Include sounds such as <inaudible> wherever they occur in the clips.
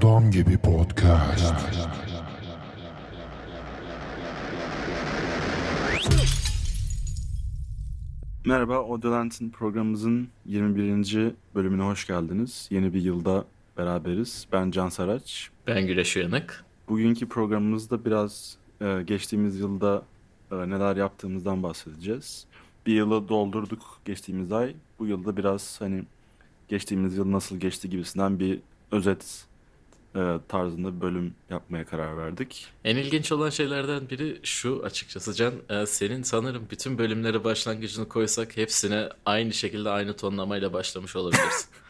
Adam gibi podcast. Merhaba, Audiolent'in programımızın 21. bölümüne hoş geldiniz. Yeni bir yılda beraberiz. Ben Can Saraç. Ben Güneş Uyanık. Bugünkü programımızda biraz e, geçtiğimiz yılda e, neler yaptığımızdan bahsedeceğiz. Bir yılı doldurduk geçtiğimiz ay. Bu yılda biraz hani geçtiğimiz yıl nasıl geçti gibisinden bir özet e, tarzında bir bölüm yapmaya karar verdik. En ilginç olan şeylerden biri şu açıkçası Can. e, senin sanırım bütün bölümlere başlangıcını koysak hepsine aynı şekilde aynı tonlamayla başlamış olabilirsin. <laughs>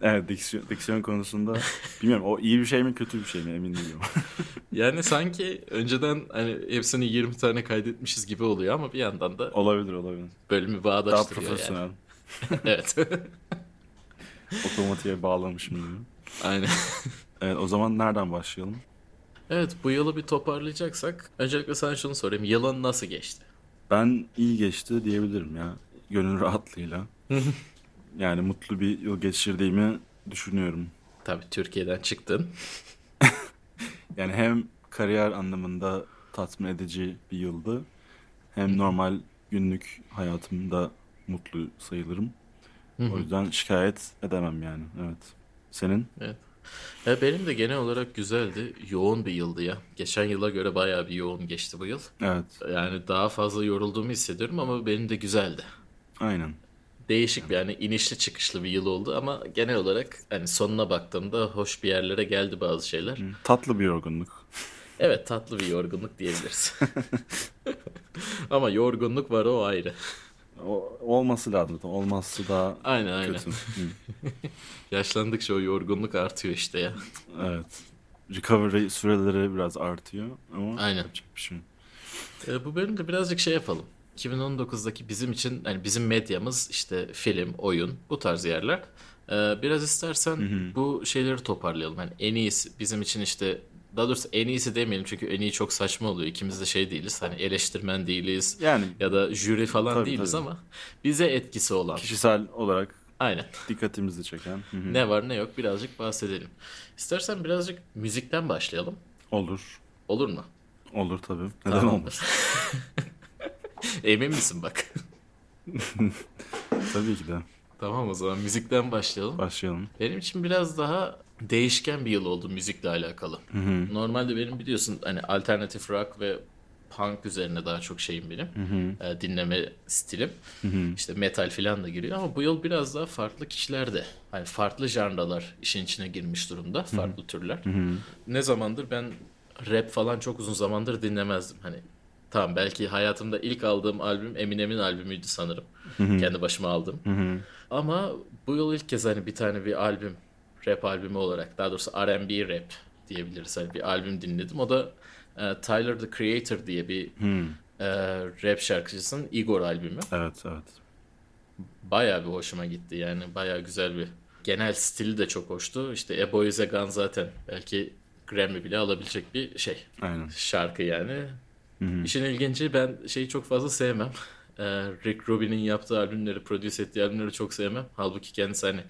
Evet, diksiyon, diksiyon konusunda bilmiyorum o iyi bir şey mi kötü bir şey mi emin değilim. <laughs> yani sanki önceden hani hepsini 20 tane kaydetmişiz gibi oluyor ama bir yandan da olabilir olabilir. bölümü Daha bağdaştırıyor profesyonel. yani. <laughs> evet. Otomatiğe bağlamışım gibi. Aynen. Evet, o zaman nereden başlayalım? Evet bu yılı bir toparlayacaksak öncelikle sana şunu sorayım. Yılın nasıl geçti? Ben iyi geçti diyebilirim ya. Gönül rahatlığıyla. <laughs> yani mutlu bir yıl geçirdiğimi düşünüyorum. Tabii Türkiye'den çıktın. <laughs> Yani hem kariyer anlamında tatmin edici bir yıldı. Hem normal günlük hayatımda mutlu sayılırım. O yüzden şikayet edemem yani. Evet. Senin? Evet. Ya benim de genel olarak güzeldi. Yoğun bir yıldı ya. Geçen yıla göre bayağı bir yoğun geçti bu yıl. Evet. Yani daha fazla yorulduğumu hissediyorum ama benim de güzeldi. Aynen. Değişik bir yani inişli çıkışlı bir yıl oldu ama genel olarak hani sonuna baktığımda hoş bir yerlere geldi bazı şeyler. Tatlı bir yorgunluk. Evet tatlı bir yorgunluk diyebiliriz. <laughs> <laughs> ama yorgunluk var o ayrı. O, olması lazım. Olmazsa daha Aynen aynen. kötü. Hı. <laughs> Yaşlandıkça o yorgunluk artıyor işte ya. Evet. Recovery süreleri biraz artıyor ama Aynen. bir şey. Ee, bu bölümde birazcık şey yapalım. 2019'daki bizim için hani bizim medyamız işte film, oyun bu tarz yerler. Ee, biraz istersen bu şeyleri toparlayalım. Hani en iyisi bizim için işte daha doğrusu en iyisi demeyelim çünkü en iyi çok saçma oluyor. İkimiz de şey değiliz. Hani eleştirmen değiliz Yani ya da jüri falan Tabii, değiliz tabii. ama bize etkisi olan. kişisel olarak Aynen. dikkatimizi çeken. Hı hı. Ne var ne yok birazcık bahsedelim. İstersen birazcık müzikten başlayalım. Olur. Olur mu? Olur tabii. Neden Tamamdır. olmaz? <laughs> Emin misin bak? <laughs> Tabii ki de. tamam o zaman müzikten başlayalım. Başlayalım. Benim için biraz daha değişken bir yıl oldu müzikle alakalı. Normalde benim biliyorsun hani alternatif rock ve punk üzerine daha çok şeyim benim. Ee, dinleme stilim. İşte metal falan da giriyor ama bu yıl biraz daha farklı kişilerde. Hani farklı janralar işin içine girmiş durumda. Farklı türler. Ne zamandır ben rap falan çok uzun zamandır dinlemezdim. Hani tamam belki hayatımda ilk aldığım albüm Eminem'in albümüydü sanırım. Kendi başıma aldım. Ama bu yıl ilk kez hani bir tane bir albüm, rap albümü olarak, daha doğrusu R&B rap diyebiliriz. Hani bir albüm dinledim. O da e, Tyler the Creator diye bir e, rap şarkıcısının Igor albümü. Evet evet. Bayağı bir hoşuma gitti yani. Bayağı güzel bir. Genel stili de çok hoştu. İşte A Boy Is A Gun zaten belki Grammy bile alabilecek bir şey. Aynen. Şarkı yani. İşin ilginci ben şeyi çok fazla sevmem. Ee, Rick Rubin'in yaptığı albümleri, produce ettiği albümleri çok sevmem. Halbuki kendisi hani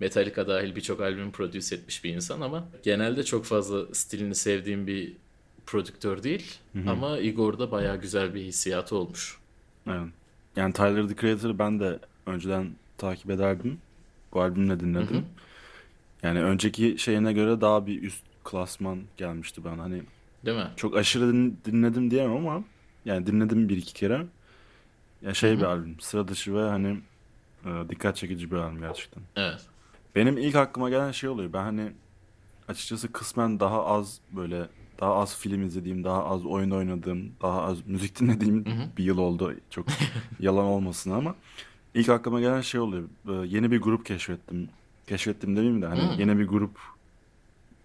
Metallica dahil birçok albüm produce etmiş bir insan ama genelde çok fazla stilini sevdiğim bir prodüktör değil. Ama Igor'da bayağı güzel bir hissiyatı olmuş. Aynen. Yani Tyler the Creator'ı ben de önceden takip ederdim. Bu albümle dinledim. Yani önceki şeyine göre daha bir üst klasman gelmişti bana. Hani Değil mi? çok aşırı din- dinledim diyemem ama yani dinledim bir iki kere. Ya şey bir albüm. Sıra dışı ve hani e, dikkat çekici bir albüm gerçekten. Evet. Benim ilk aklıma gelen şey oluyor. Ben hani açıkçası kısmen daha az böyle daha az film izlediğim, daha az oyun oynadığım, daha az müzik dinlediğim bir yıl oldu. Çok <laughs> yalan olmasın ama ilk aklıma gelen şey oluyor. Ee, yeni bir grup keşfettim. Keşfettim demeyeyim de hani yeni bir grup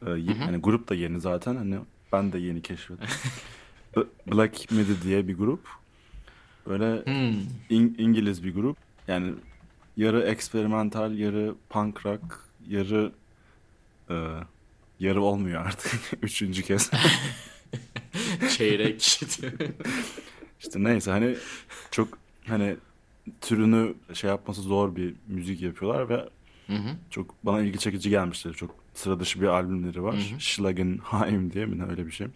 e, hani grup da yeni zaten hani ben de yeni keşfettim. <laughs> Black Midi diye bir grup. Böyle. İng- İngiliz bir grup. Yani yarı eksperimental, yarı punk rock, yarı e, yarı olmuyor artık. <laughs> Üçüncü kez. <laughs> Çeyrek. <laughs> İşte neyse hani çok hani türünü şey yapması zor bir müzik yapıyorlar ve Çok bana ilgi çekici gelmişti. Çok sıra dışı bir albümleri var. Schlagenheim diye mi ne öyle bir şey.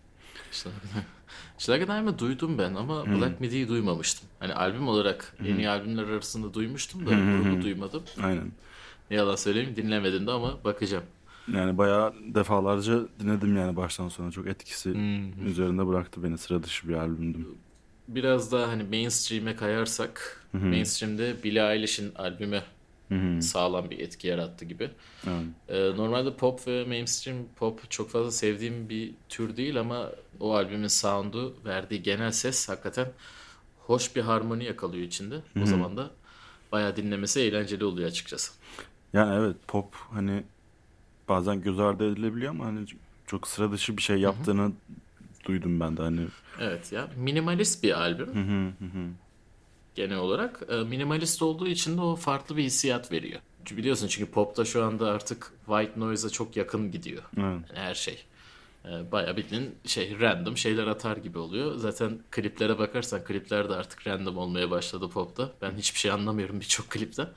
Schlagenheim'i duydum ben ama Black Midi'yi duymamıştım. Hani albüm olarak en iyi albümler arasında duymuştum da grubu duymadım. Aynen. Ne yalan söyleyeyim dinlemedim de ama bakacağım. Yani bayağı defalarca dinledim yani baştan sona. Çok etkisi üzerinde bıraktı beni. Sıra dışı bir albümdüm. Biraz daha hani mainstream'e kayarsak mainstream'de Billie Eilish'in albümü sağlam bir etki yarattı gibi. Evet. Ee, normalde pop ve mainstream pop çok fazla sevdiğim bir tür değil ama o albümün sound'u verdiği genel ses hakikaten hoş bir harmoni yakalıyor içinde. O zaman da bayağı dinlemesi eğlenceli oluyor açıkçası. Yani evet pop hani bazen göz ardı edilebiliyor ama hani çok sıra dışı bir şey yaptığını duydum ben de hani. Evet ya minimalist bir albüm. Genel olarak e, minimalist olduğu için de o farklı bir hissiyat veriyor. Biliyorsun çünkü popta şu anda artık white noise'a çok yakın gidiyor. Evet. Yani her şey. E, Bayağı bildiğin şey random şeyler atar gibi oluyor. Zaten kliplere bakarsan klipler de artık random olmaya başladı popta. Ben hiçbir şey anlamıyorum birçok klipten.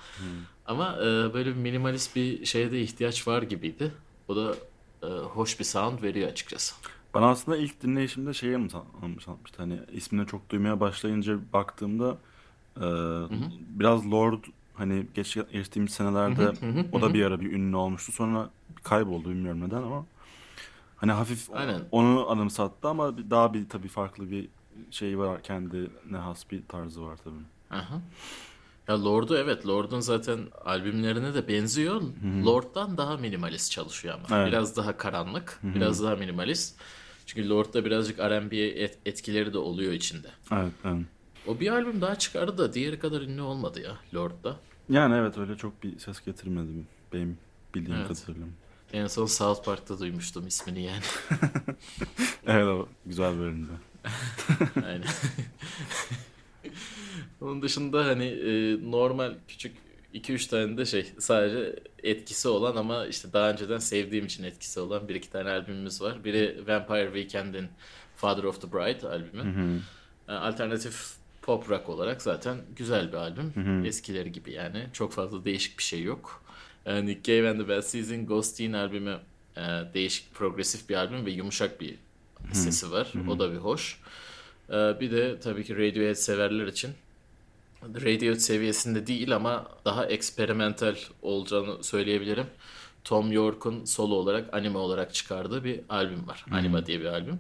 Ama e, böyle bir minimalist bir şeye de ihtiyaç var gibiydi. O da e, hoş bir sound veriyor açıkçası. Bana aslında ilk dinleyişimde şeye mi sanmış sanmıştı hani ismini çok duymaya başlayınca baktığımda e, biraz Lord hani geç, geçtiğimiz senelerde o da bir ara bir ünlü olmuştu sonra kayboldu bilmiyorum neden ama hani hafif Aynen. onu anımsattı ama daha bir tabii farklı bir şey var kendine has bir tarzı var tabii. Aha. Ya Lord'u evet Lord'un zaten albümlerine de benziyor. Lord'dan daha minimalist çalışıyor ama. Evet. Biraz daha karanlık, biraz daha minimalist. Çünkü Lord'da birazcık R&B et- etkileri de oluyor içinde. Evet, evet. O bir albüm daha çıkardı da diğeri kadar ünlü olmadı ya Lord'da. Yani evet öyle çok bir ses getirmedi benim bildiğim Evet. kadarıyla. En son South Park'ta duymuştum ismini yani. <laughs> Evet o güzel bölümdü. <laughs> Aynen. Onun dışında hani e, normal küçük 2-3 tane de şey sadece etkisi olan ama işte daha önceden sevdiğim için etkisi olan bir iki tane albümümüz var. Biri Vampire Weekend'in Father of the Bride albümü. E, Alternatif pop rock olarak zaten güzel bir albüm. Eskileri gibi yani. Çok fazla değişik bir şey yok. E, Nick Cave and the Bad Season Ghosteen albümü e, değişik progresif bir albüm ve yumuşak bir sesi var. O da bir hoş. Ee, bir de tabii ki Radiohead severler için Radiohead seviyesinde değil ama daha eksperimental olacağını söyleyebilirim. Tom York'un solo olarak anime olarak çıkardığı bir albüm var. Anima diye bir albüm.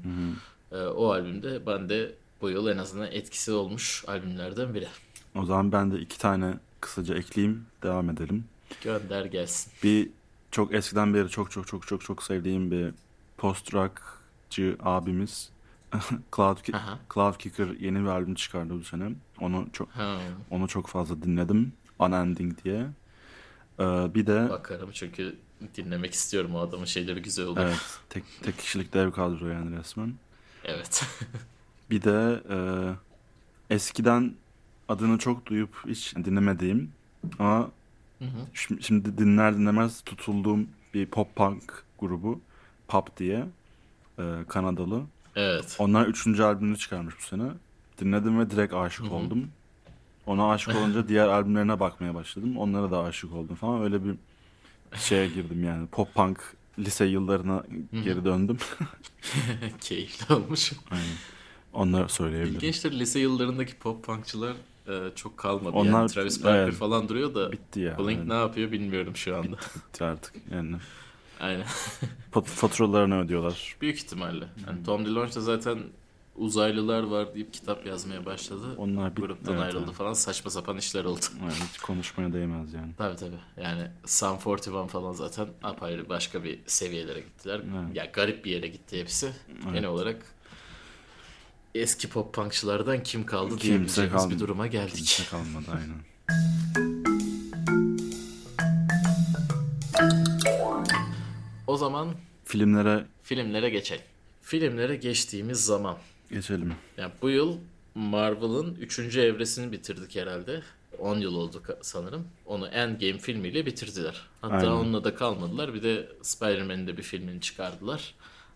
Ee, o albümde ben de bu yıl en azından etkisi olmuş albümlerden biri. O zaman ben de iki tane kısaca ekleyeyim devam edelim. Gönder gelsin. Bir çok eskiden beri çok çok çok çok çok sevdiğim bir post rockçı abimiz <laughs> Cloud, Ki-. Cloud Kicker yeni bir albüm çıkardı bu sene. Onu çok Ha, onu çok fazla dinledim. Unending diye. Ee, bir de bakarım çünkü dinlemek istiyorum o adamın şeyleri güzel oluyor. evet tek tek kişilik dev kadro yani resmen. evet. <laughs> Bir de e, eskiden adını çok duyup hiç dinlemediğim ama şim- şimdi dinler dinlemez tutulduğum bir pop punk grubu Pop diye e, Kanadalı. evet. Onlar üçüncü albümünü çıkarmış bu sene. Dinledim ve direkt aşık oldum. Ona aşık olunca <laughs> diğer albümlerine bakmaya başladım. Onlara da aşık oldum falan. Öyle bir şeye girdim yani. Pop punk lise yıllarına geri döndüm. <laughs> Keyifli olmuş. Aynen. Onları söyleyebilirim. İlginçtir lise yıllarındaki pop punkçılar e, çok kalmadı. Onlar- yani Travis Barker evet. falan duruyor da Bitti ya. Blink Evet. ne yapıyor bilmiyorum şu anda. Bitti artık yani. <laughs> Aynen. <laughs> Fat- faturalarını ödüyorlar. Büyük ihtimalle. Yani Tom DeLonge da zaten uzaylılar var deyip kitap yazmaya başladı. Onlar bir- Gruptan evet, ayrıldı evet. falan saçma sapan işler oldu. Yani hiç konuşmaya değmez yani. Tabii tabii. Yani Sum 41 falan zaten apayrı başka bir seviyelere gittiler. Evet. Ya garip bir yere gitti hepsi. Genel olarak eski pop punkçılardan kim kaldı Kimse diyebileceğimiz bir kalmadı. duruma geldik. Kimse kalmadı aynen. O zaman Filmlere filmlere geçelim. Filmlere geçtiğimiz zaman. geçelim. Yani bu yıl Marvel'ın 3. evresini bitirdik herhalde. 10 yıl oldu sanırım. Onu Endgame filmiyle bitirdiler. Hatta Aynen. onunla da kalmadılar. Bir de Spider-Man'in de bir filmini çıkardılar.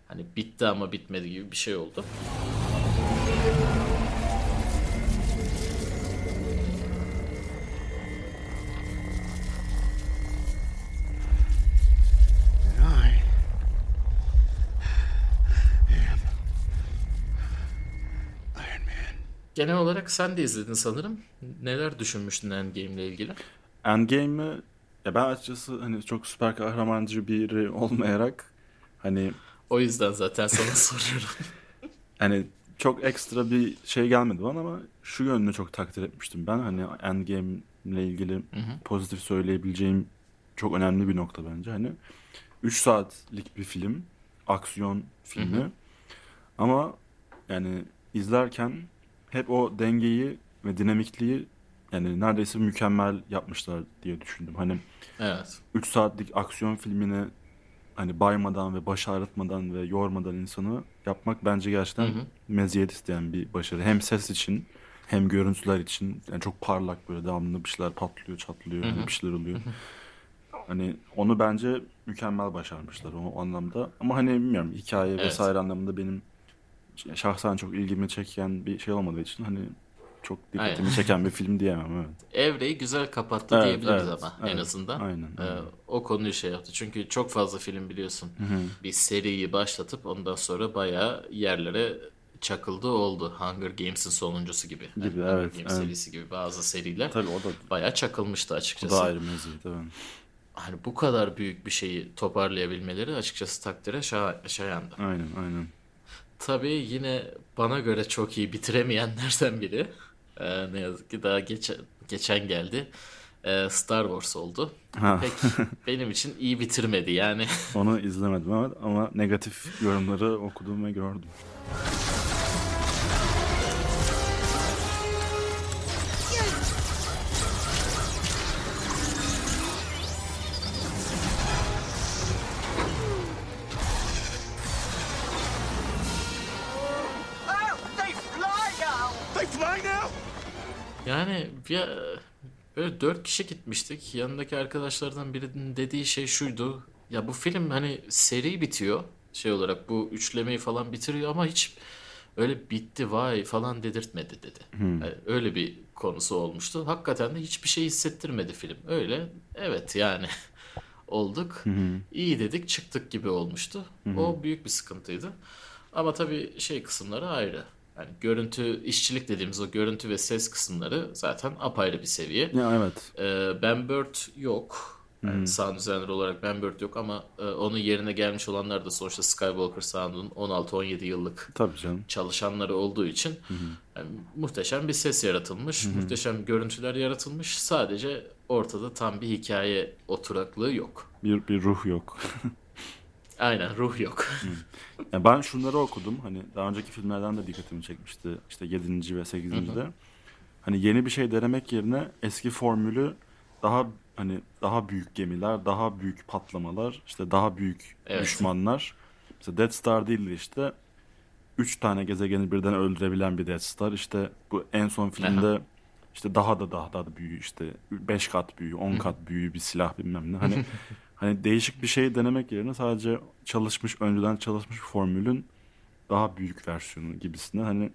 Hani bitti ama bitmedi gibi bir şey oldu. Genel olarak sen de izledin sanırım. Neler düşünmüştün Endgame ile ilgili? Endgame'i ya ben açıkçası hani çok süper kahramancı biri olmayarak hani o yüzden zaten sana <laughs> soruyorum. hani çok ekstra bir şey gelmedi bana ama şu yönünü çok takdir etmiştim ben. Hani Endgame ile ilgili pozitif söyleyebileceğim çok önemli bir nokta bence. Hani 3 saatlik bir film, aksiyon filmi. Ama yani izlerken hep o dengeyi ve dinamikliği yani neredeyse mükemmel yapmışlar diye düşündüm. Hani evet. 3 saatlik aksiyon filmini hani baymadan ve baş ağrıtmadan ve yormadan insanı yapmak bence gerçekten Hı hı. meziyet isteyen bir başarı. Hem ses için hem görüntüler için yani çok parlak böyle devamlı bir şeyler patlıyor, çatlıyor, hani bir şeyler oluyor. Hani onu bence mükemmel başarmışlar o, o anlamda. Ama hani bilmiyorum hikaye Evet. vesaire anlamında benim şahsen çok ilgimi çeken bir şey olmadığı için hani çok dikkatimi Aynen. çeken bir film diyemem evet. Evreyi güzel kapattı Evet, diyebiliriz evet, ama en evet. azından. Aynen, Ee, aynen. o konuyu şey yaptı. Çünkü çok fazla film biliyorsun. Bir seriyi başlatıp ondan sonra bayağı yerlere çakıldı oldu. Hunger Games'in sonuncusu gibi. Gibi, Hunger evet, Games evet. serisi gibi bazı seriler Tabii o da bayağı çakılmıştı açıkçası. da ayrı meziyet evet. Hani bu kadar büyük bir şeyi toparlayabilmeleri açıkçası takdire şa- şayandı. Aynen aynen. Tabii yine bana göre çok iyi bitiremeyenlerden biri. Ee, ne yazık ki daha geçen, geçen geldi. Ee, Star Wars oldu. Ha. Pek <laughs> benim için iyi bitirmedi yani. Onu izlemedim ama negatif yorumları okudum ve gördüm. Ya, böyle dört kişi gitmiştik. Yanındaki arkadaşlardan birinin dediği şey şuydu. Ya bu film hani seri bitiyor. Şey olarak bu üçlemeyi falan bitiriyor ama hiç öyle bitti vay falan dedirtmedi dedi. Yani öyle bir konusu olmuştu. Hakikaten de hiçbir şey hissettirmedi film. Öyle evet yani <laughs> olduk. iyi dedik çıktık gibi olmuştu. O büyük bir sıkıntıydı. Ama tabii şey kısımları ayrı. Yani görüntü, işçilik dediğimiz o görüntü ve ses kısımları zaten apayrı bir seviye. Ya evet. Ee, Ben Bird yok. Yani sound designer olarak Ben Bird yok ama e, onun yerine gelmiş olanlar da sonuçta Skywalker Sound'un 16-17 yıllık Tabii canım. çalışanları olduğu için yani muhteşem bir ses yaratılmış, muhteşem görüntüler yaratılmış. Sadece ortada tam bir hikaye oturaklığı yok. Bir, bir ruh yok. <laughs> Aynen ruh yok. Ya ben şunları okudum. Hani daha önceki filmlerden de dikkatimi çekmişti. İşte 7. ve 8. de. Hani yeni bir şey denemek yerine eski formülü daha hani daha büyük gemiler, daha büyük patlamalar, işte daha büyük Evet. düşmanlar. Mesela Death Star değil de işte 3 tane gezegeni birden öldürebilen bir Death Star. İşte bu en son filmde işte daha da daha da büyüğü işte 5 kat büyüğü, 10 kat büyüğü bir silah bilmem ne. Hani <laughs> hani değişik bir şey denemek yerine sadece çalışmış önceden çalışmış bir formülün daha büyük versiyonu gibisinden hani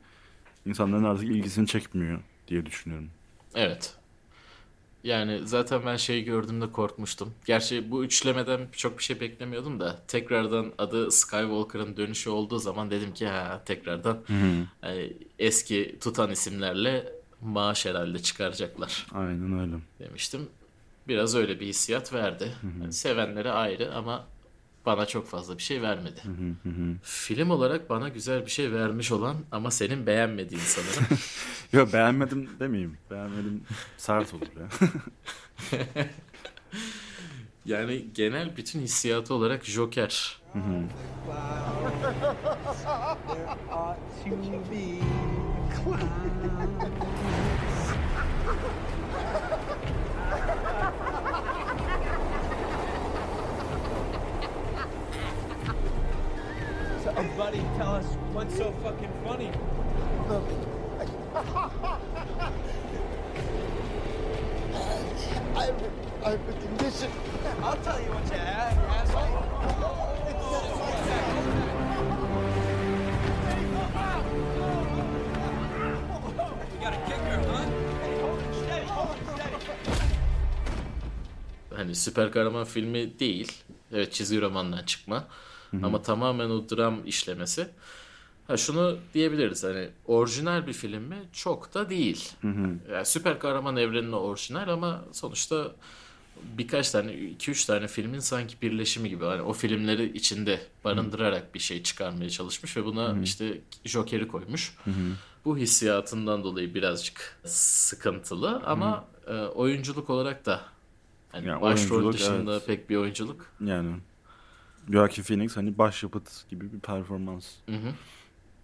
insanların artık ilgisini çekmiyor diye düşünüyorum. Evet. Yani zaten ben şeyi gördüğümde korkmuştum. Gerçi bu üçlemeden çok bir şey beklemiyordum da tekrardan adı Skywalker'ın dönüşü olduğu zaman dedim ki ha tekrardan hani eski tutan isimlerle maaş herhalde çıkaracaklar Aynen öyle. demiştim. Biraz öyle bir hissiyat verdi. Yani sevenlere ayrı ama bana çok fazla bir şey vermedi. Film olarak bana güzel bir şey vermiş olan ama senin beğenmediğin sanırım. <laughs> Yok beğenmedim demeyeyim. Beğenmedim sert olur ya. <laughs> Yani genel bütün hissiyatı olarak Joker. Ought to be So, buddy, tell us what's so fucking funny. <laughs> I I a condition. I'll tell you what you have, you asshole. Hani süper kahraman filmi değil. Evet çizgi romandan çıkma. Ama tamamen o dram işlemesi. Ha şunu diyebiliriz hani orijinal bir film mi? Çok da değil. Yani süper kahraman evrenine orijinal ama sonuçta birkaç tane, iki üç tane filmin sanki birleşimi gibi. Hani o filmleri içinde barındırarak bir şey çıkarmaya çalışmış ve buna işte Joker'i koymuş. Bu hissiyatından dolayı birazcık sıkıntılı ama e, oyunculuk olarak da hani Yani başrol dışında evet. pek bir oyunculuk. Yani Joaquin Phoenix hani başyapıt gibi bir performans. Hı hı.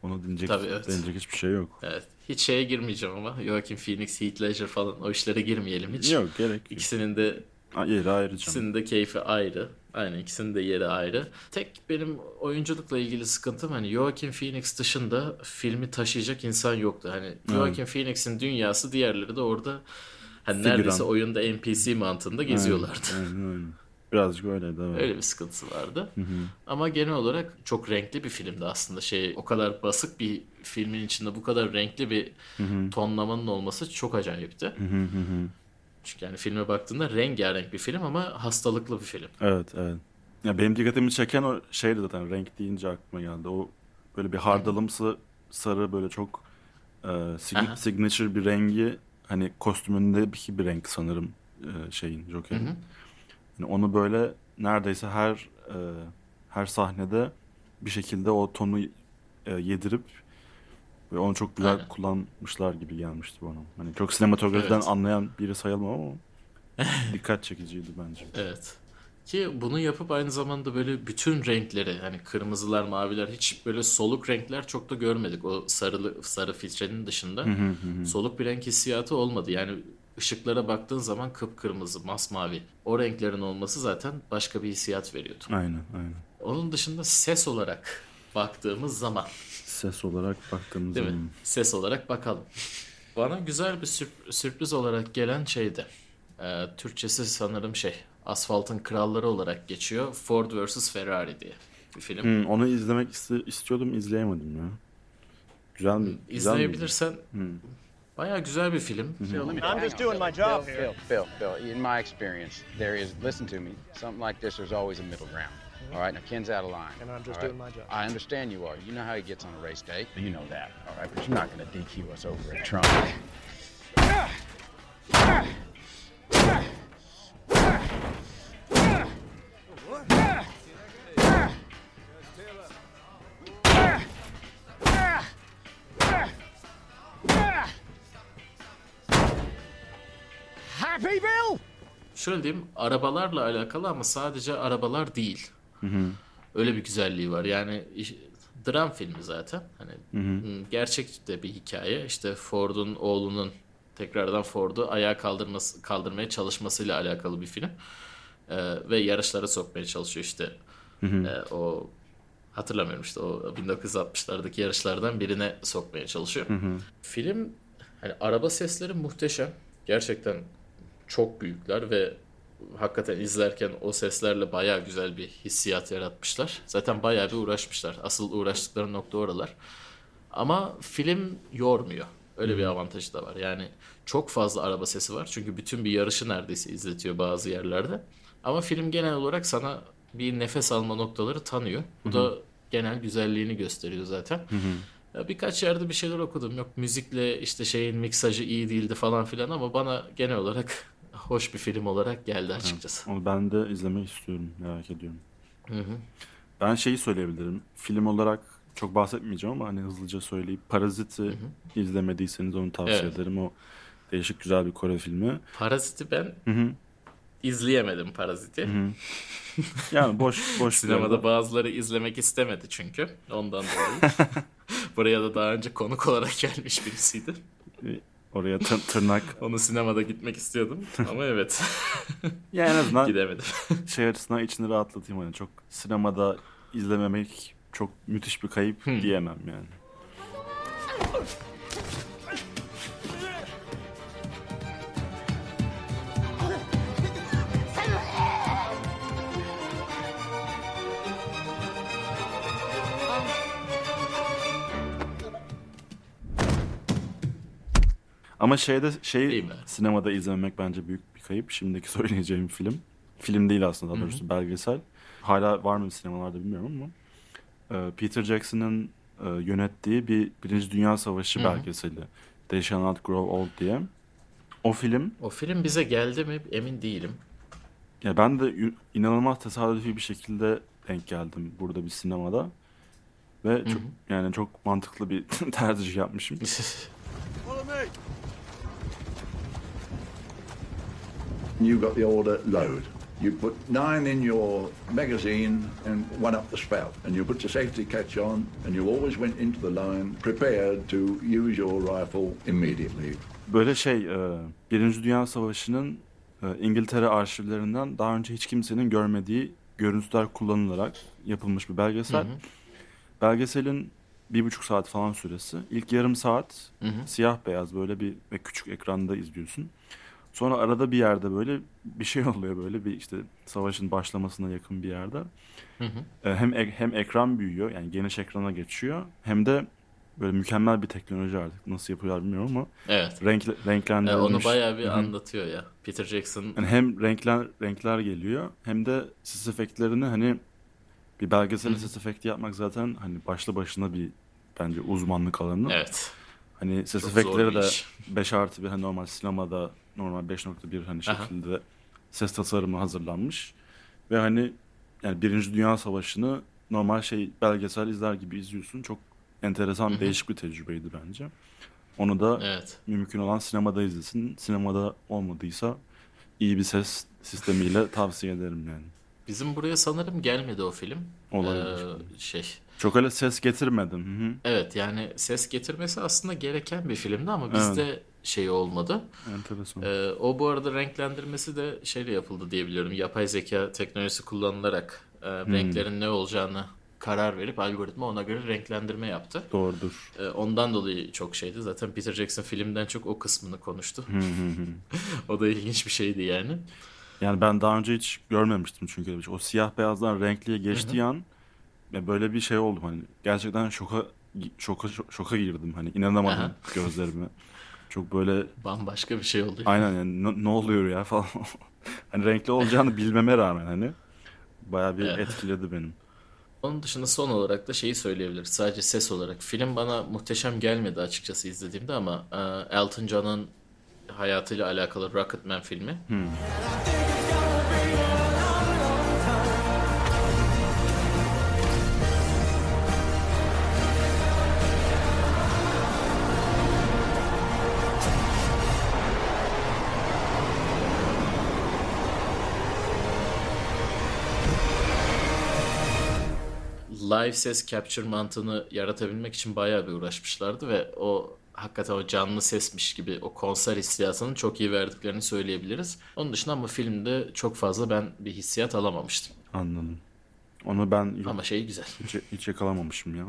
Onu dinleyecek, Tabii, evet. denecek hiçbir şey yok. Evet. Hiç şeye girmeyeceğim ama Joaquin Phoenix, Heath Ledger falan o işlere girmeyelim hiç. Yok gerek yok. İkisinin de Yeri ayrı canım. ikisinin de keyfi ayrı. Aynen ikisinin de yeri ayrı. Tek benim oyunculukla ilgili sıkıntım hani Joaquin Phoenix dışında filmi taşıyacak insan yoktu. Hani Joaquin Phoenix'in dünyası diğerleri de orada hani Figüran. neredeyse oyunda NPC mantığında geziyorlardı. Aynen, aynen. Birazcık öyleydi evet. Öyle bir sıkıntısı vardı. Ama genel olarak çok renkli bir filmdi aslında. Şey o kadar basık bir filmin içinde bu kadar renkli bir tonlamanın olması çok acayipti. Çünkü yani filme baktığında rengarenk bir film ama hastalıklı bir film. Evet evet. Ya benim dikkatimi çeken o şeydi zaten renk deyince aklıma geldi. O böyle bir hardalımsı sarı böyle çok e, sig- signature bir rengi hani kostümündeki bir renk sanırım e, şeyin Joker'in. Yani onu böyle neredeyse her e, her sahnede bir şekilde o tonu e, yedirip ve onu çok güzel Aynen. kullanmışlar gibi gelmişti bana. Hani çok sinematografiden Evet. anlayan biri sayılmam ama <laughs> dikkat çekiciydi bence. Evet. Ki bunu yapıp aynı zamanda böyle bütün renkleri hani kırmızılar, maviler hiç böyle soluk renkler çok da görmedik. O sarılı sarı filtrenin dışında soluk bir renk hissiyatı olmadı. Yani ışıklara baktığın zaman kıpkırmızı, masmavi. O renklerin olması zaten başka bir hissiyat veriyordu. Aynen aynen. Onun dışında ses olarak baktığımız zaman Ses olarak baktığımız Değil zaman. mi? Ses olarak bakalım. Bana güzel bir sürp- sürpriz olarak gelen şeydi. Ee, Türkçesi sanırım şey, Asfaltın Kralları olarak geçiyor. Ford vs Ferrari diye bir film. Hmm, onu izlemek iste- istiyordum izleyemedim ya. Güzel mi? Güzel İzleyebilirsen bayağı güzel bir film. Mhm. I'm just doing my job Bill, here. Bill, Bill, Bill, in my experience, there is, listen to me, something like this, there's always a middle ground. Mhm. All right, now Ken's out of line. And I'm just all right? doing my job. I understand you are. You know how he gets on a race day. You know that, all right? But you're not going to DQ us over a trunk. Ah! Ah! Ah! Şöyle diyeyim, arabalarla alakalı ama sadece arabalar değil. Öyle bir güzelliği var. Yani iş- dram filmi zaten. Hani hmm, gerçek de bir hikaye. İşte Ford'un oğlunun tekrardan Ford'u ayağa kaldırması kaldırmaya çalışmasıyla alakalı bir film. Ee, ve yarışlara sokmaya çalışıyor işte. Ee, o hatırlamıyorum işte o 1960'lardaki yarışlardan birine sokmaya çalışıyor. Film hani araba sesleri muhteşem. Gerçekten çok büyükler ve hakikaten izlerken o seslerle bayağı güzel bir hissiyat yaratmışlar. Zaten bayağı bir uğraşmışlar. Asıl uğraştıkları nokta oralar. Ama film yormuyor. Öyle bir avantajı da var. Yani çok fazla araba sesi var. Çünkü bütün bir yarışı neredeyse izletiyor bazı yerlerde. Ama film genel olarak sana bir nefes alma noktaları tanıyor. Bu da genel güzelliğini gösteriyor zaten. Ya Birkaç yerde bir şeyler okudum. Yok müzikle işte şeyin miksajı iyi değildi falan filan ama bana genel olarak hoş bir film olarak geldi açıkçası. Onu ben de izlemek istiyorum. Merak ediyorum. Ben şeyi söyleyebilirim. Film olarak çok bahsetmeyeceğim ama hani hızlıca söyleyip Parazit'i izlemediyseniz onu tavsiye Evet. ederim. O değişik güzel bir Kore filmi. Parazit'i ben izleyemedim Parazit'i. Yani boş <laughs> boş Sinemada bazıları izlemek istemedi çünkü. Ondan dolayı. <laughs> Buraya da daha önce konuk olarak <laughs> gelmiş birisiydi. Oraya tır- tırnak. <laughs> Onu sinemada gitmek istiyordum ama evet <laughs> Ya en azından gidemedim. <laughs> şey açısından içini rahatlatayım hani çok sinemada izlememek çok müthiş bir kayıp diyemem yani. Ama şeyde şey sinemada izlemek bence büyük bir kayıp. Şimdiki <laughs> söyleyeceğim film. Film değil aslında daha doğrusu belgesel. Hala var mı sinemalarda bilmiyorum ama. e, Peter Jackson'ın e, yönettiği bir Birinci Dünya Savaşı Hı hı. belgeseli. They Shall Not Grow Old diye. O film O film bize geldi mi emin değilim. ya ben de inanılmaz tesadüfi bir şekilde denk geldim burada bir sinemada. Ve çok, yani çok mantıklı bir <laughs> tercih yapmışım. <laughs> Me. You got the order load. You put nine in your magazine and one up the spout, and you put the safety catch on, and you always went into the line prepared to use your rifle immediately. Böyle şey, e, Birinci Dünya Savaşı'nın e, İngiltere arşivlerinden daha önce hiç kimsenin görmediği görüntüler kullanılarak yapılmış bir belgesel. Belgeselin bir buçuk saat falan süresi. İlk yarım saat siyah beyaz böyle bir ve küçük ekranda izliyorsun. Sonra arada bir yerde böyle bir şey <laughs> oluyor böyle bir işte savaşın başlamasına yakın bir yerde. E, hem ek- hem ekran büyüyor yani geniş ekrana geçiyor hem de böyle mükemmel bir teknoloji artık nasıl yapıyorlar bilmiyorum ama Evet. renk E, renklendirilmiş. onu bayağı bir Hı hı. anlatıyor ya. Peter Jackson Yani hem renkler renkler geliyor hem de ses efektlerini hani bir belgesel ses efekti yapmak zaten hani başlı başına bir bence uzmanlık alanı. evet. Hani ses Çok efektleri de iş. <laughs> 5 artı bir hani normal sinemada normal 5.1 hani Aha. şekilde ses tasarımı hazırlanmış. Ve hani yani Birinci Dünya Savaşı'nı normal şey belgesel izler gibi izliyorsun. Çok enteresan, değişik bir tecrübeydi bence. Onu da Evet. mümkün olan sinemada izlesin. Sinemada olmadıysa iyi bir ses sistemiyle <laughs> tavsiye ederim yani. Bizim buraya sanırım gelmedi o film. Olabilir. Ee, şey. Çok öyle ses getirmedim. Hı hı. Evet yani ses getirmesi aslında gereken bir filmdi ama bizde şey olmadı. Enteresan. Ee, o bu arada renklendirmesi de şeyle yapıldı diye biliyorum. Yapay zeka teknolojisi kullanılarak e, renklerin ne olacağını karar verip algoritma ona göre renklendirme yaptı. Doğrudur. Ee, ondan dolayı çok şeydi. Zaten Peter Jackson filmden çok o kısmını konuştu. <laughs> o da ilginç bir şeydi yani. Yani ben daha önce hiç görmemiştim çünkü şey. O siyah beyazdan renkliye geçtiği an ya böyle bir şey oldum hani gerçekten şoka şoka şoka girdim hani inanamadım Aha. gözlerime. Çok böyle Bambaşka bir şey oldu. aynen yani ne, ne oluyor ya falan. <laughs> hani renkli olacağını bilmeme rağmen hani bayağı bir etkiledi benim. Onun dışında son olarak da şeyi söyleyebiliriz. Sadece ses olarak. Film bana muhteşem gelmedi açıkçası izlediğimde ama e, Elton John'ın hayatıyla alakalı Rocketman filmi. Live ses capture mantığını yaratabilmek için bayağı bir uğraşmışlardı ve o hakikaten o canlı sesmiş gibi o konser hissiyatını çok iyi verdiklerini söyleyebiliriz. Onun dışında ama filmde çok fazla ben bir hissiyat alamamıştım. Anladım. Onu ben yok, Ama şey güzel. <laughs> hiç, hiç yakalamamışım ya.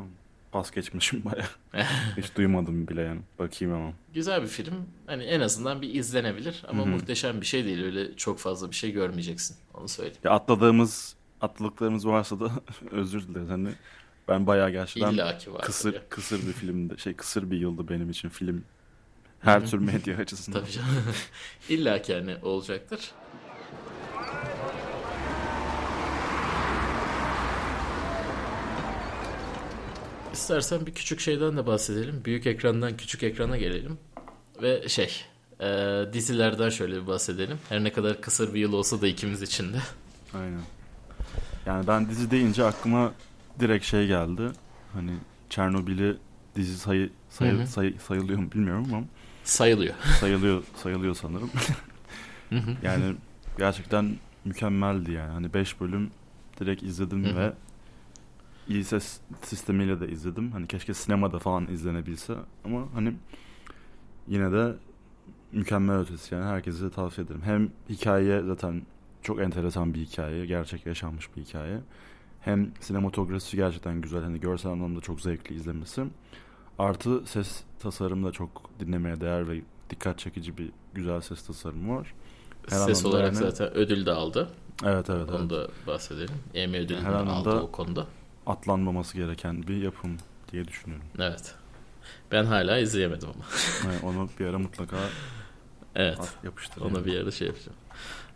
Pas geçmişim <laughs> bayağı. <laughs> hiç duymadım bile yani. Bakayım ama. Güzel bir film. Hani en azından bir izlenebilir ama muhteşem bir şey değil. Öyle çok fazla bir şey görmeyeceksin. Onu söyleyeyim. Ya atladığımız atladıklarımız varsa da <laughs> özür dileriz. Hani ben bayağı gerçekten kısır ya. kısır bir filmdi. Şey kısır bir yıldı benim için film. Her tür medya açısından. Tabii canım. <laughs> İlla ki hani olacaktır. İstersen bir küçük şeyden de bahsedelim. Büyük ekrandan küçük ekrana gelelim. Ve şey, e, dizilerden şöyle bir bahsedelim. Her ne kadar kısır bir yıl olsa da ikimiz için de. Aynen. Yani ben dizi deyince aklıma direkt şey geldi. Hani Çernobil'i dizi sayı, sayı, Hı hı. sayı- sayılıyor mu bilmiyorum ama Sayılıyor. <laughs> sayılıyor sayılıyor sanırım. <laughs> yani gerçekten mükemmeldi yani. Hani 5 bölüm direkt izledim Hı hı. ve iyi ses sistemiyle de izledim. Hani keşke sinemada falan izlenebilse ama hani yine de mükemmel ötesi yani herkese tavsiye ederim. Hem hikaye zaten çok enteresan bir hikaye, gerçek yaşanmış bir hikaye. Hem sinematografisi gerçekten güzel, hani görsel anlamda çok zevkli izlemesi. Artı ses tasarımı da çok dinlemeye değer ve dikkat çekici bir güzel ses tasarımı var. Her Ses olarak yani- zaten ödül de aldı. Evet evet Onu evet. da bahsedelim. Emmy ödülünü Her aldı o konuda. Atlanmaması gereken bir yapım diye düşünüyorum. Evet. Ben hala izleyemedim ama. Yani onu bir ara mutlaka <laughs> Evet. at, yapıştır. Ona yani. bir ara şey yapacağım.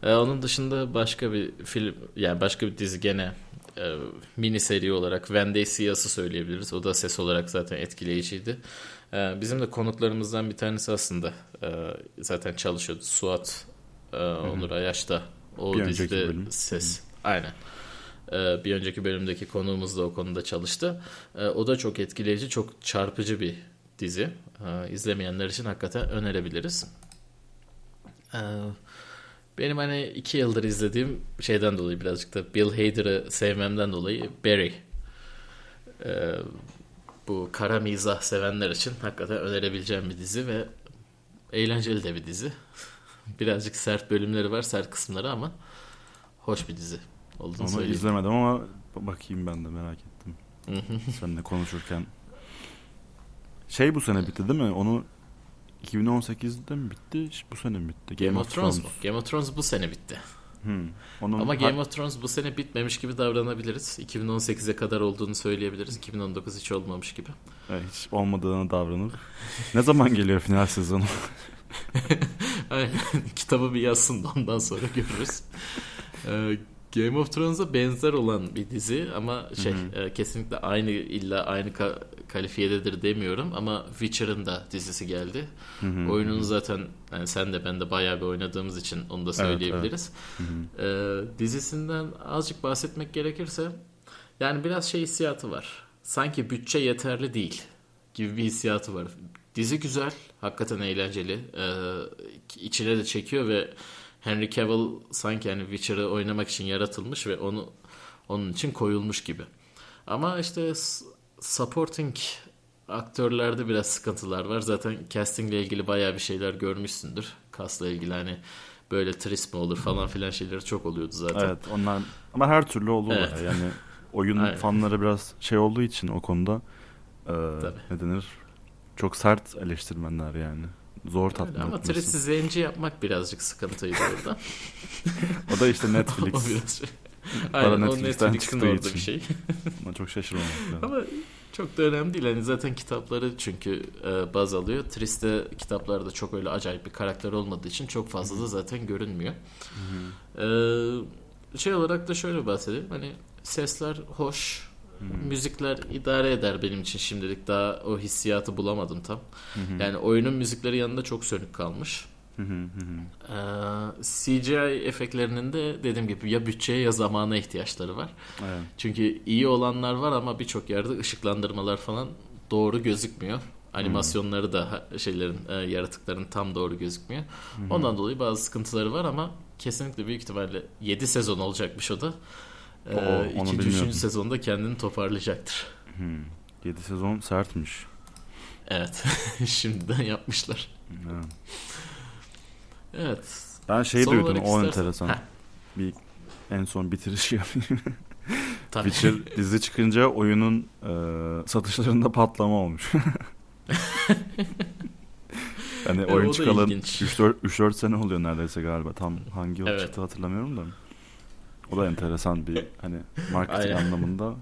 Ee, onun dışında başka bir film yani başka bir dizi gene e, mini seri olarak Vendesia'sı söyleyebiliriz. O da ses olarak zaten etkileyiciydi. E, bizim de konuklarımızdan bir tanesi aslında e, zaten çalışıyordu. Suat e, Onur Ayaş'ta o Bir dizide ses. Aynen. E, bir önceki bölümdeki konuğumuz da o konuda çalıştı. E, o da çok etkileyici, çok çarpıcı bir dizi. E, izlemeyenler için hakikaten önerebiliriz. Benim hani iki yıldır izlediğim şeyden dolayı birazcık da Bill Hader'ı sevmemden dolayı Barry. Ee, bu kara mizah sevenler için hakikaten önerebileceğim bir dizi ve eğlenceli de bir dizi. <laughs> Birazcık sert bölümleri var, sert kısımları ama hoş bir dizi olduğunu Onu söyleyeyim. izlemedim ama bakayım ben de merak ettim. Seninle konuşurken. Şey bu sene bitti değil mi? Onu 2018'de mi bitti? Bu sene mi bitti? Game, of Thrones mu? Game of Thrones bu sene bitti. Hmm. Onun Ama Game of Thrones bu sene bitmemiş gibi davranabiliriz. 2018'e kadar olduğunu söyleyebiliriz. 2019 hiç olmamış gibi. Evet, hiç olmadığını davranır. ne zaman geliyor final sezonu? <laughs> Aynen. Kitabı bir yazsın da ondan sonra görürüz. Ee, Game of Thrones'a benzer olan bir dizi ama şey e, kesinlikle aynı illa aynı ka- kalifiyededir demiyorum ama Witcher'ın da dizisi geldi. Oyununu zaten yani sen de ben de bayağı bir oynadığımız için onu da söyleyebiliriz. Ee, dizisinden azıcık bahsetmek gerekirse yani biraz şey hissiyatı var. Sanki bütçe yeterli değil gibi bir hissiyatı var. Dizi güzel, hakikaten eğlenceli. Ee, içine de çekiyor ve Henry Cavill sanki yani Witcher'ı oynamak için yaratılmış ve onu onun için koyulmuş gibi. Ama işte supporting aktörlerde biraz sıkıntılar var. Zaten castingle ilgili bayağı bir şeyler görmüşsündür. Cast'la ilgili hani böyle tris mi olur falan filan şeyler çok oluyordu zaten. evet onlar ama her türlü olur Evet. yani <laughs> oyun Aynen. fanları biraz şey olduğu için o konuda e, ne denir çok sert eleştirmenler yani zor tatmin Ama. Triss'i zenci yapmak birazcık sıkıntıydı orada. <laughs> O da işte <laughs> o Netflix. biraz <laughs> Aynen o Netflix'ten Netflix'in çıktığı orada için. bir şey. Ona çok şaşırmamak lazım. Ama çok da önemli değil. Hani zaten kitapları çünkü e, baz alıyor. Triste kitaplarda çok öyle acayip bir karakter olmadığı için çok fazla da zaten görünmüyor. E, şey olarak da şöyle bahsedeyim. Hani sesler hoş. Müzikler idare eder benim için şimdilik. Daha o hissiyatı bulamadım tam. Yani oyunun müzikleri yanında çok sönük kalmış. Ee, CGI efektlerinin de dediğim gibi ya bütçeye ya zamana ihtiyaçları var. Evet. Çünkü iyi olanlar var ama birçok yerde ışıklandırmalar falan doğru gözükmüyor. Animasyonları da şeylerin e, yaratıkların tam doğru gözükmüyor. Ondan dolayı bazı sıkıntıları var ama kesinlikle büyük ihtimalle 7 sezon olacakmış o da. Ee, Oo, onu ikinci, üçüncü sezonda kendini toparlayacaktır. 7 sezon sertmiş. Evet. <laughs> Şimdiden yapmışlar. Evet. Evet. Ben şey Son duydum o istersen- enteresan. Heh. Bir en son bitiriş <laughs> yapayım. Tabii. Witcher dizi çıkınca oyunun e, satışlarında patlama olmuş. <laughs> hani Evet, oyun da çıkalı ilginç. 3-4 sene oluyor neredeyse galiba. Tam hangi yıl Evet. çıktı hatırlamıyorum da. O da enteresan bir hani marketing Aynen. anlamında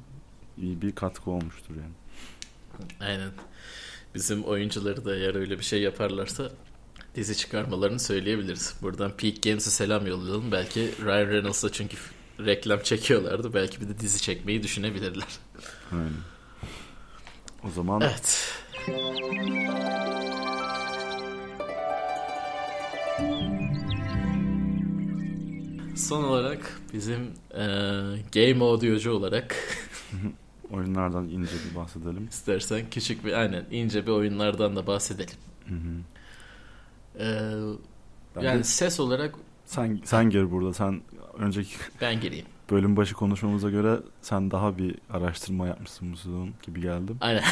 iyi bir katkı olmuştur yani. Aynen. Bizim oyuncuları da eğer öyle bir şey yaparlarsa dizi çıkarmalarını söyleyebiliriz. Buradan Peak Games'e selam yollayalım. Belki Ryan Reynolds'a çünkü reklam çekiyorlardı. Belki bir de dizi çekmeyi düşünebilirler. Aynen. O zaman Evet. Son olarak bizim e, game audiocu olarak <laughs> oyunlardan ince bir bahsedelim. istersen küçük bir aynen ince bir oyunlardan da bahsedelim. E, Ben yani de- ses olarak sen sen gir burada. Sen önceki ben gireyim. <laughs> bölüm başı konuşmamıza göre sen daha bir araştırma yapmışsın bu sezon gibi geldim. Aynen.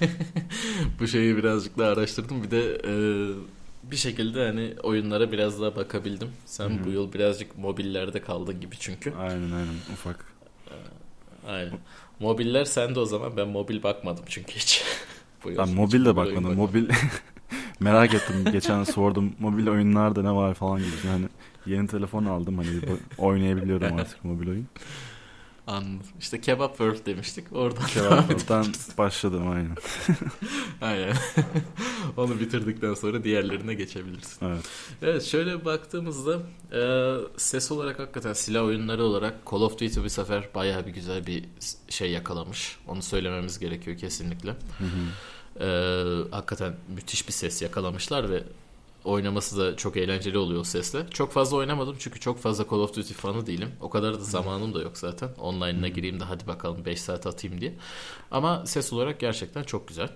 <laughs> Bu şeyi birazcık daha araştırdım. Bir de e, bir şekilde hani oyunlara biraz daha bakabildim. Sen bu yıl birazcık mobillerde kaldın gibi çünkü. Aynen aynen ufak. Aynen. Mobiller sende o zaman. Ben mobil bakmadım çünkü hiç. <laughs> Bu yıl Ben mobil de oyun bakmadım. Mobil <laughs> merak ettim. Geçen sordum mobil oyunlarda ne var falan gibi. Yani yeni telefon aldım hani oynayabiliyorum artık mobil oyun. Anladım. İşte Kebap World demiştik. Oradan Cevaplardan başladım aynen. <laughs> Aynen. <laughs> Onu bitirdikten sonra diğerlerine geçebiliriz. Evet. Evet şöyle baktığımızda e, ses olarak hakikaten silah oyunları olarak Call of Duty bu sefer bayağı bir güzel bir şey yakalamış. Onu söylememiz gerekiyor kesinlikle. E, hakikaten müthiş bir ses yakalamışlar ve oynaması da çok eğlenceli oluyor o sesle. Çok fazla oynamadım çünkü çok fazla Call of Duty fanı değilim. O kadar da zamanım da yok zaten. Online'ına gireyim de hadi bakalım 5 saat atayım diye. Ama ses olarak gerçekten çok güzel.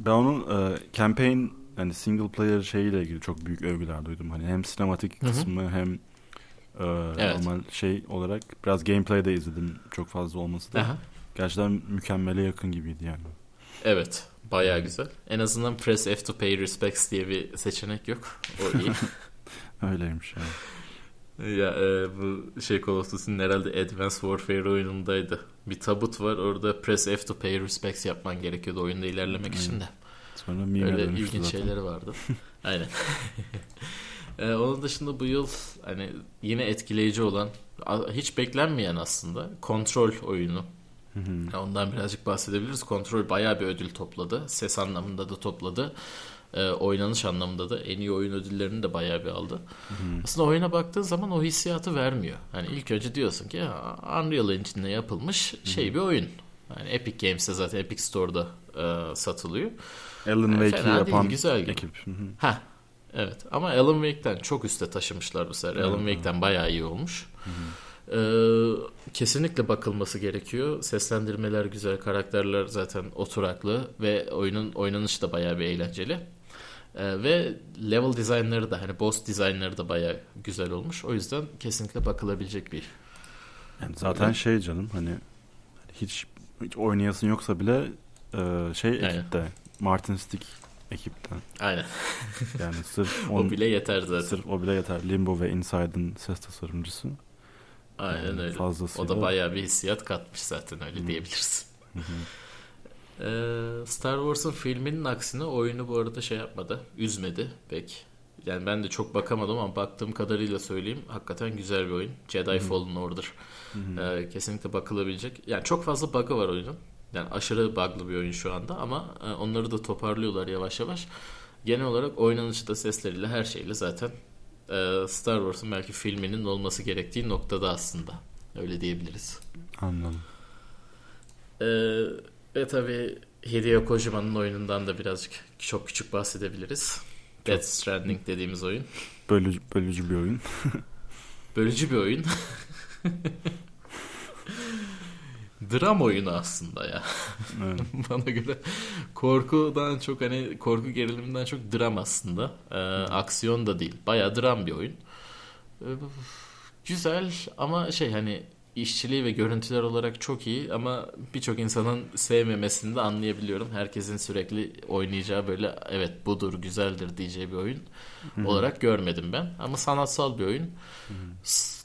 Ben onun e, campaign yani single player şeyiyle ilgili çok büyük övgüler duydum. Hani hem sinematik kısmı hem e, Evet. normal şey olarak biraz gameplay de izledim çok fazla olması da. Aha. Gerçekten mükemmele yakın gibiydi yani. Evet. Bayağı güzel. En azından press F to pay respects diye bir seçenek yok. O iyi. <laughs> Öyleymiş yani. ya e, bu şey Call of Duty'nin herhalde Advanced Warfare oyunundaydı. Bir tabut var orada press F to pay respects yapman gerekiyordu oyunda ilerlemek için de. Sonra meme Öyle ilginç zaten. şeyleri vardı. <laughs> Aynen. Ee, onun dışında bu yıl hani yine etkileyici olan hiç beklenmeyen aslında kontrol oyunu. Ya Ondan birazcık bahsedebiliriz. Kontrol bayağı bir ödül topladı. Ses anlamında da topladı. Ee, oynanış anlamında da en iyi oyun ödüllerini de bayağı bir aldı. Aslında oyuna baktığın zaman o hissiyatı vermiyor. Hani ilk önce diyorsun ki Unreal Engine'le yapılmış şey bir oyun. Yani Epic Games'te zaten Epic Store'da e, satılıyor. Alan Yani Wake'i fena değil, yapan güzel gibi. ekip. Ha, evet. Ama Alan Wake'den çok üste taşımışlar bu sefer. Alan Wake'den bayağı iyi olmuş. Ee, kesinlikle bakılması gerekiyor. Seslendirmeler güzel, karakterler zaten oturaklı ve oyunun oynanışı da bayağı bir eğlenceli. Ee, ve level dizaynları da hani boss dizaynları da bayağı güzel olmuş. O yüzden kesinlikle bakılabilecek bir. Yani zaten şey canım hani hiç, hiç oynayasın yoksa bile e, şey Aynen. ekipte Martin Stick ekipten. Aynen. Yani <laughs> sırf O on, bile yeter zaten. sırf o bile yeter. Limbo ve Inside'ın ses tasarımcısı. Aynen Yani öyle. fazlasıyla- O da bayağı bir hissiyat katmış zaten öyle diyebiliriz. <laughs> Ee, Star Wars'ın filminin aksine oyunu bu arada şey yapmadı. Üzmedi pek. Yani ben de çok bakamadım ama baktığım kadarıyla söyleyeyim. Hakikaten güzel bir oyun. Jedi Fallen Order. Ee, kesinlikle bakılabilecek. Yani çok fazla bug'ı var oyunun. Yani aşırı bug'lı bir oyun şu anda ama e, onları da toparlıyorlar yavaş yavaş. Genel olarak oynanışı da sesleriyle her şeyle zaten Star Wars'ın belki filminin olması gerektiği noktada aslında. Öyle diyebiliriz. Anladım. Ee, ve tabii Hideo Kojima'nın oyunundan da birazcık çok küçük bahsedebiliriz. Death Stranding dediğimiz oyun. Bölücü, bölücü bir oyun. Bölücü bir oyun. <laughs> Dram oyunu aslında ya. Evet. <laughs> Bana göre korkudan çok hani korku geriliminden çok dram aslında. Ee, aksiyon da değil. Bayağı dram bir oyun. Ee, güzel ama şey hani işçiliği ve görüntüler olarak çok iyi ama birçok insanın sevmemesini de anlayabiliyorum. Herkesin sürekli oynayacağı böyle evet budur güzeldir diyeceği bir oyun olarak görmedim ben. Ama sanatsal bir oyun.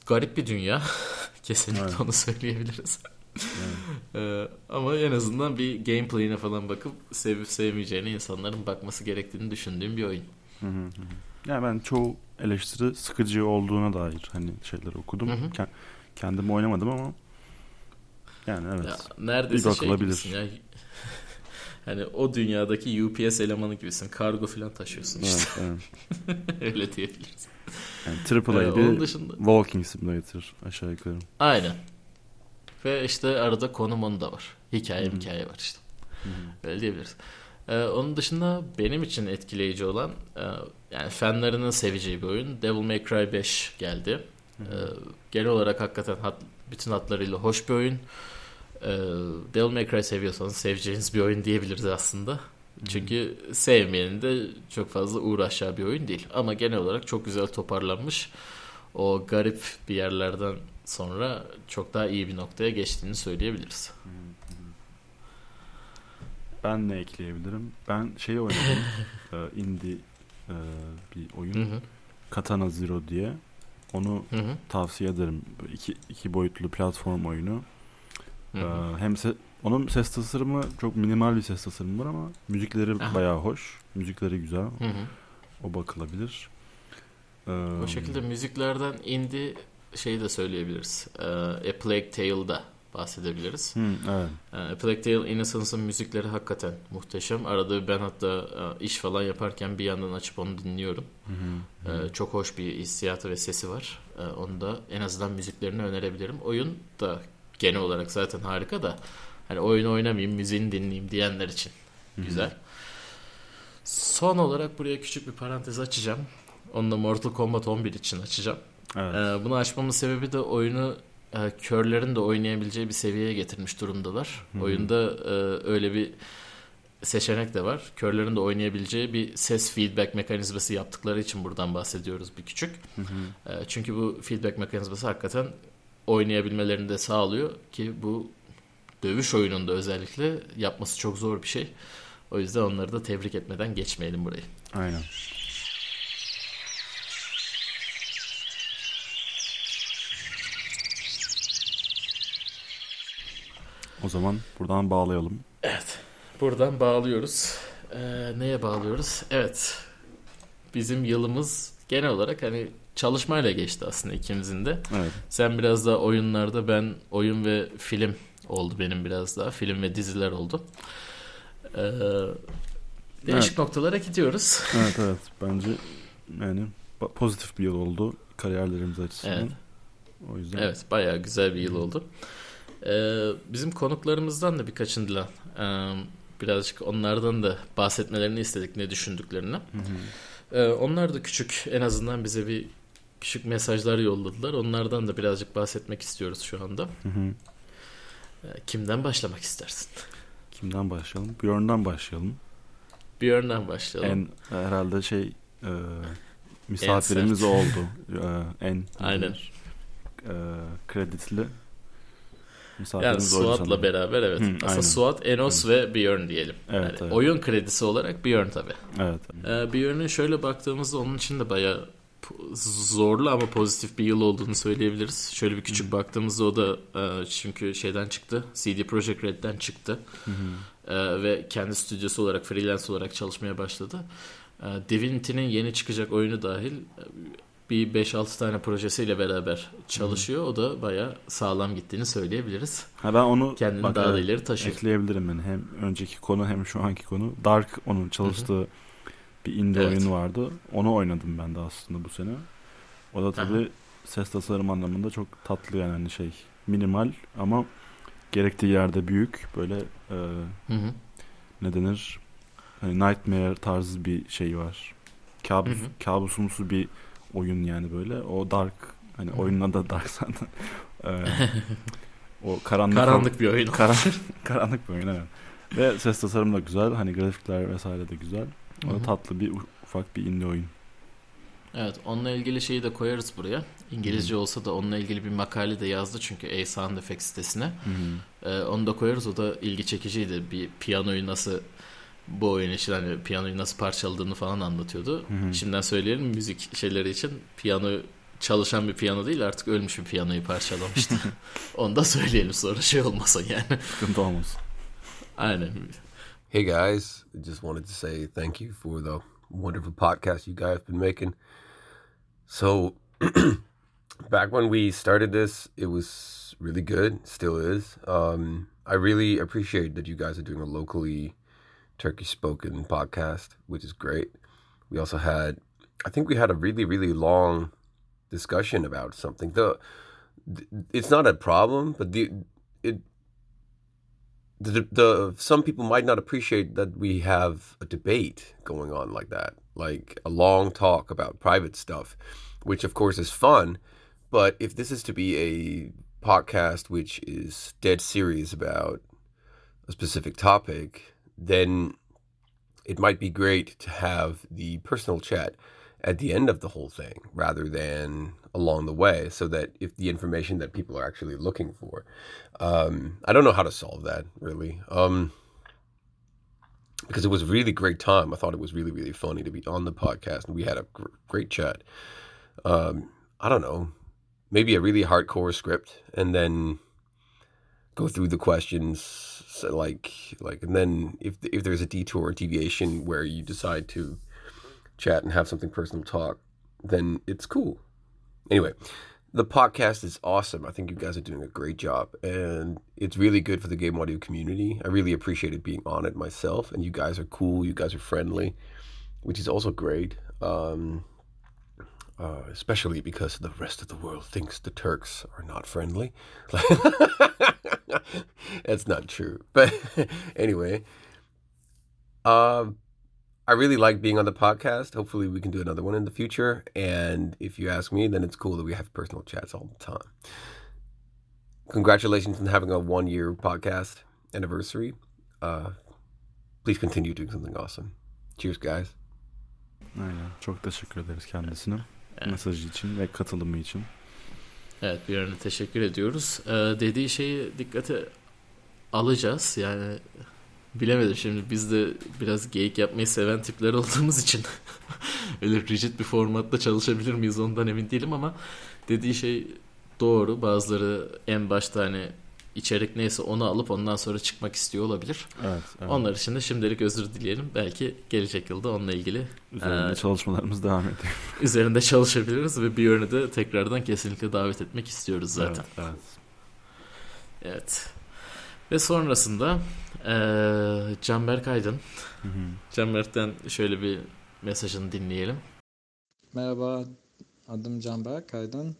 Garip bir dünya. <laughs> Kesinlikle onu söyleyebiliriz. <laughs> Ee, ama en azından bir gameplay'ine falan bakıp sevip sevmeyeceğine insanların bakması gerektiğini düşündüğüm bir oyun. Yani ben çoğu eleştiri sıkıcı olduğuna dair hani şeyler okudum. Hı hı. Ken- Kendim oynamadım ama yani evet. Ya, neredeyse Bir şey bakılabilir. ya. <laughs> Hani o dünyadaki UPS elemanı gibisin. Kargo falan taşıyorsun işte. Evet, evet. <laughs> Öyle diyebiliriz. Yani triple Ee, bir dışında- Walking Simulator aşağı yukarı. Aynen. Ve işte arada konum onu da var. Hikaye hikaye var işte. Öyle diyebiliriz. Ee, onun dışında benim için etkileyici olan e, yani fanlarının seveceği bir oyun Devil May Cry 5 geldi. Ee, genel olarak hakikaten hat, bütün hatlarıyla hoş bir oyun. Ee, Devil May Cry seviyorsanız seveceğiniz bir oyun diyebiliriz aslında. Çünkü sevmeyenin de çok fazla uğraşacağı bir oyun değil. Ama genel olarak çok güzel toparlanmış. O garip bir yerlerden sonra çok daha iyi bir noktaya geçtiğini söyleyebiliriz. Ben ne ekleyebilirim? Ben şeyi oynadım. <laughs> e, indie e, bir oyun. Hı hı. Katana Zero diye. Onu Hı hı. tavsiye ederim. İki, iki boyutlu platform oyunu. Hı Ee, hı. hem se- onun ses tasarımı çok minimal bir ses tasarımı var ama müzikleri Aha. bayağı hoş. Müzikleri güzel. Hı hı. O bakılabilir. Ee, O şekilde müziklerden indie şeyi de söyleyebiliriz. Ee, A Plague Tale'da bahsedebiliriz. Hı, evet. Ee, A Plague Tale Innocence'ın müzikleri hakikaten muhteşem. Arada ben hatta e, iş falan yaparken bir yandan açıp onu dinliyorum. Ee, Çok hoş bir hissiyatı ve sesi var. Onu da en azından müziklerini önerebilirim. Oyun da genel olarak zaten harika da hani oyun oynamayayım, müziğini dinleyeyim diyenler için güzel. Son olarak buraya küçük bir parantez açacağım. Onu da Mortal Kombat 11 için açacağım. Evet. Ee, bunu açmamın sebebi de oyunu e, körlerin de oynayabileceği bir seviyeye getirmiş durumdalar. Oyunda e, öyle bir seçenek de var. Körlerin de oynayabileceği bir ses feedback mekanizması yaptıkları için buradan bahsediyoruz bir küçük. E, çünkü bu feedback mekanizması hakikaten oynayabilmelerini de sağlıyor ki bu dövüş oyununda özellikle yapması çok zor bir şey. O yüzden onları da tebrik etmeden geçmeyelim burayı. Aynen. O zaman buradan bağlayalım. Evet. Buradan bağlıyoruz. Ee, neye bağlıyoruz? Evet. Bizim yılımız genel olarak hani çalışmayla geçti aslında ikimizin de. Evet. Sen biraz daha oyunlarda ben oyun ve film oldu benim biraz daha. Film ve diziler oldu. Ee, değişik Evet. noktalara gidiyoruz. Evet evet. <laughs> Bence yani pozitif bir yıl oldu kariyerlerimiz açısından. Evet. O yüzden Evet bayağı güzel bir yıl oldu. Ee, bizim konuklarımızdan da birkaçından e, birazcık onlardan da bahsetmelerini istedik ne düşündüklerini. Ee, onlar da küçük en azından bize bir küçük mesajlar yolladılar. Onlardan da birazcık bahsetmek istiyoruz şu anda. Ee, kimden başlamak istersin? kimden başlayalım? Björn'dan başlayalım. Bir örneğden başlayalım. En herhalde şey e, misafirimiz o oldu. E, en <laughs> Aynen. e, kreditli misafirimiz oydu Suat'la beraber evet. Hı, Aslında aynen. Suat, Enos ve Björn diyelim. Evet, Yani evet. Oyun kredisi olarak Björn tabii. Evet. Ee, Björn'ün şöyle baktığımızda onun için de bayağı zorlu ama pozitif bir yıl olduğunu söyleyebiliriz. Şöyle bir küçük baktığımızda o da e, çünkü şeyden çıktı. CD Projekt Red'den çıktı. E, ve kendi stüdyosu olarak freelance olarak çalışmaya başladı. E, Divinity'nin yeni çıkacak oyunu dahil bir 5-6 tane projesiyle beraber çalışıyor. O da bayağı sağlam gittiğini söyleyebiliriz. Ha ben onu Kendini bak, daha da evet, ileri taşıyor. ekleyebilirim yani. Hem önceki konu hem şu anki konu. Dark onun çalıştığı bir indie Evet. oyunu vardı. Onu oynadım ben de aslında bu sene. O da tabii ses tasarım anlamında çok tatlı yani hani şey minimal ama gerektiği yerde büyük böyle e, Hı hı. ne denir hani Nightmare tarzı bir şey var. Kabus, Hı hı. kabusumsu bir oyun yani böyle. O dark hani oyunun adı dark zaten. <laughs> Ee, o karanlık Karanlık bir oyun. Karan, <laughs> karanlık bir oyun evet. Ve ses tasarımı da güzel. Hani grafikler vesaire de güzel. O da tatlı bir ufak bir indie oyun. Evet onunla ilgili şeyi de koyarız buraya. İngilizce olsa da onunla ilgili bir makale de yazdı çünkü A Sound Effects sitesine. Ee, onu da koyarız o da ilgi çekiciydi. Bir piyanoyu nasıl bu oyun için hani piyanoyu nasıl parçaladığını falan anlatıyordu. Şimdiden söyleyelim müzik şeyleri için piyano çalışan bir piyano değil artık ölmüş bir piyanoyu parçalamıştı. <laughs> onu da söyleyelim sonra şey olmasın yani. Sıkıntı olmasın. Aynen. Hey guys, just wanted to say thank you for the wonderful podcast you guys been making. So, <clears throat> back when we started this, it was really good, still is. Um, I really appreciate that you guys are doing a locally Turkish spoken podcast, which is great. We also had, I think we had a really, really long discussion about something. The, it's not a problem, but the, it, the, the some people might not appreciate that we have a debate going on like that like a long talk about private stuff which of course is fun but if this is to be a podcast which is dead serious about a specific topic then it might be great to have the personal chat at the end of the whole thing rather than along the way so that if the information that people are actually looking for um, i don't know how to solve that really. Um, because it was a really great time. I thought it was really really funny to be on the podcast and we had a gr- great chat. Um, i don't know. Maybe a really hardcore script and then go through the questions so like like and then if if there's a detour or deviation where you decide to chat and have something personal talk then it's cool anyway the podcast is awesome. I think you guys are doing a great job, and it's really good for the game audio community. I really appreciated being on it myself, and you guys are cool. You guys are friendly, which is also great. Um, uh, especially because the rest of the world thinks the Turks are not friendly. <laughs> That's not true, but <laughs> anyway. Um, I really like being on the podcast. Hopefully, we can do another one in the future. And if you ask me, then it's cool that we have personal chats all the time. Congratulations on having a one year podcast anniversary. Uh, please continue doing something awesome. Cheers, guys. Aynen. Çok teşekkür ederiz kendisine. Mesajı için ve katılımı için. Evet bir yerine teşekkür ediyoruz. Ee, dediği şeyi dikkate alacağız. Yani bilemedim şimdi biz de biraz geyik yapmayı seven tipler olduğumuz için <laughs> öyle rigid bir formatta çalışabilir miyiz ondan emin değilim ama dediği şey doğru. Bazıları en başta hani içerik neyse onu alıp ondan sonra çıkmak istiyor olabilir. Evet. evet. Onlar için de şimdilik özür dileyelim. Belki gelecek yılda onunla ilgili Üzerinde e, çalışmalarımız devam ediyor. üzerinde çalışabiliriz ve bir yönü de tekrardan kesinlikle davet etmek istiyoruz zaten. Evet, evet. Evet. Ve sonrasında eee Canberk Aydın. Canberk'ten şöyle bir mesajını dinleyelim. Merhaba, adım Canberk Aydın.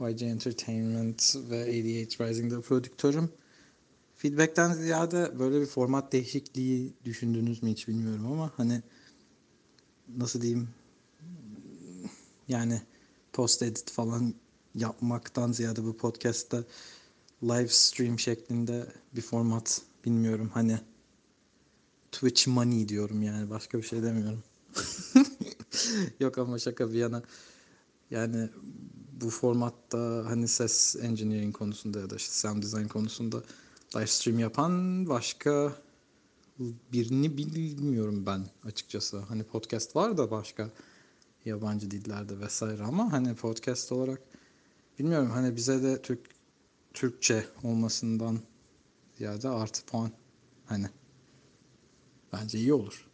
YG Entertainment ve 88 Rising'de prodüktörüm. Feedback'ten ziyade böyle bir format değişikliği düşündünüz mü hiç bilmiyorum ama hani nasıl diyeyim yani post edit falan yapmaktan ziyade bu podcast'ta live stream şeklinde bir format bilmiyorum hani Twitch money diyorum yani başka bir şey demiyorum. <laughs> Yok ama şaka bir yana yani bu formatta hani ses engineering konusunda ya da işte sound design konusunda live stream yapan başka birini bilmiyorum ben açıkçası. Hani podcast var da başka yabancı dillerde vesaire ama hani podcast olarak bilmiyorum hani bize de Türk Türkçe olmasından ziyade artı puan hani bence iyi olur.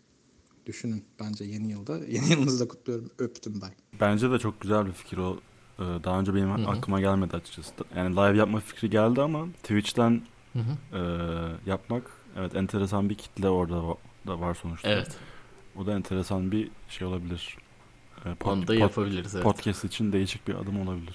Düşünün bence yeni yılda yeni yılınızı da kutluyorum öptüm ben. Bence de çok güzel bir fikir o. Ee, Daha önce benim aklıma gelmedi açıkçası. Yani live yapma fikri geldi ama Twitch'ten Hı hı. e, yapmak evet enteresan bir kitle orada da var sonuçta. Evet. O da enteresan bir şey olabilir. Ee, pod- Onu da pod- yapabiliriz. Evet. Podcast için değişik bir adım olabilir.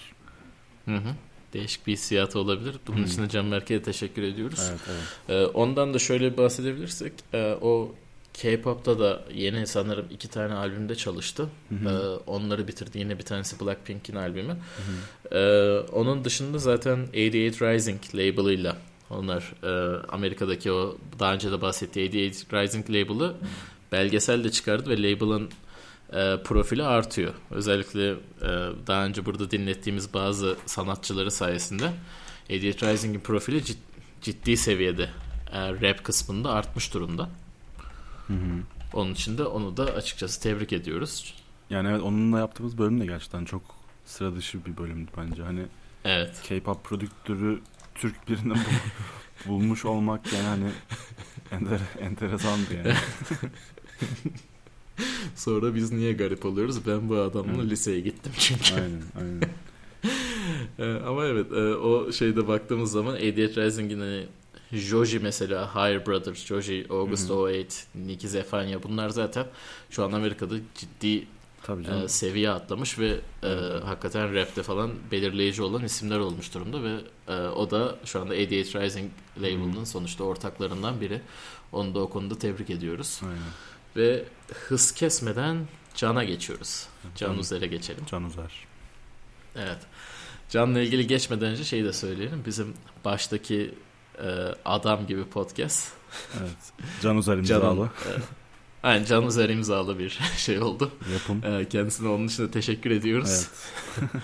Hı hı. Değişik bir hissiyatı olabilir. Bunun Hı. için de Canberk'e de teşekkür ediyoruz. Evet, evet. Ee, ondan da şöyle bahsedebilirsek e, o K-pop'ta da yeni sanırım iki tane albümde çalıştı. Ee, onları bitirdi. Yine bir tanesi Blackpink'in albümü. Ee, onun dışında zaten 88 Rising label'ıyla onlar e, Amerika'daki o daha önce de bahsettiği 88 Rising label'ı belgesel de çıkardı ve label'ın e, profili artıyor. Özellikle e, daha önce burada dinlettiğimiz bazı sanatçıları sayesinde 88 Rising'in profili cid- ciddi seviyede e, rap kısmında artmış durumda. Onun için de onu da açıkçası tebrik ediyoruz. Yani evet onunla yaptığımız bölüm de gerçekten çok sıra dışı bir bölümdü bence. Hani Evet. K-pop prodüktörü Türk birini bul- <laughs> bulmuş olmak yani hani enter, enteresandı yani. <laughs> Sonra biz niye garip oluyoruz? Ben bu adamla Evet. liseye gittim çünkü. aynen aynen. <laughs> Ee, ama evet e, o şeyde baktığımız zaman 88 Rising'in hani Joji mesela Higher Brother, Joji, August 08, Nicky Zefania bunlar zaten şu an Amerika'da ciddi e, seviye atlamış ve e, hakikaten rapte falan belirleyici olan isimler olmuş durumda ve e, o da şu anda 88 Rising label'ının sonuçta ortaklarından biri. Onu da o konuda tebrik ediyoruz. Aynen. Ve hız kesmeden Can'a geçiyoruz. Can. Uzer'e geçelim. Can Uzer. Evet. Can'la ilgili geçmeden önce şeyi de söyleyelim. Bizim baştaki adam gibi podcast. Evet. Can Can'ın, imzalı. e, aynen Can Uzer imzalı bir <laughs> şey oldu. Yapım. E, kendisine onun için de teşekkür ediyoruz. Evet. <laughs>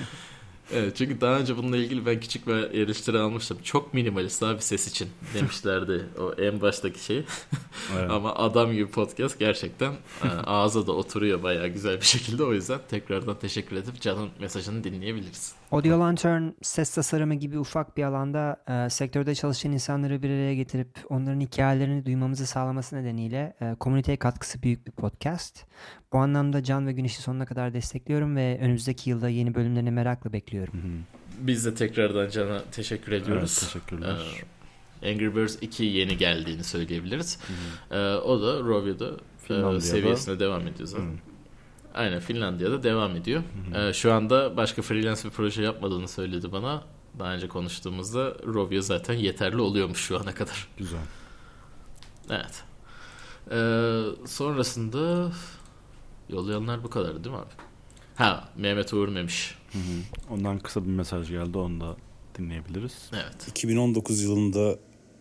Evet çünkü daha önce bununla ilgili ben küçük bir eleştiri almıştım. Çok minimalist abi ses için demişlerdi o en baştaki şey. Evet. <laughs> Ama adam gibi podcast gerçekten e, ağza da oturuyor bayağı güzel bir şekilde. O yüzden tekrardan teşekkür edip Can'ın mesajını dinleyebiliriz. Audio Lantern ses tasarımı gibi ufak bir alanda e, sektörde çalışan insanları bir araya getirip onların hikayelerini duymamızı sağlaması nedeniyle e, komüniteye katkısı büyük bir podcast. Bu anlamda Can ve Güneş'i sonuna kadar destekliyorum ve önümüzdeki yılda yeni bölümlerini merakla bekliyorum. Biz de tekrardan Can'a teşekkür ediyoruz. Evet, teşekkürler. Ee, Angry Birds 2 yeni geldiğini söyleyebiliriz. Ee, o da Rovio'da e, seviyesine devam ediyor zaten. Aynen Finlandiya'da devam ediyor. Ee, şu anda başka freelance bir proje yapmadığını söyledi bana. Daha önce konuştuğumuzda Rovio zaten yeterli oluyormuş şu ana kadar. Güzel. Evet. Ee, sonrasında yollayanlar bu kadar değil mi abi? Ha Mehmet Uğur Memiş. Hı hı. Ondan kısa bir mesaj geldi. Onu da dinleyebiliriz. Evet. 2019 yılında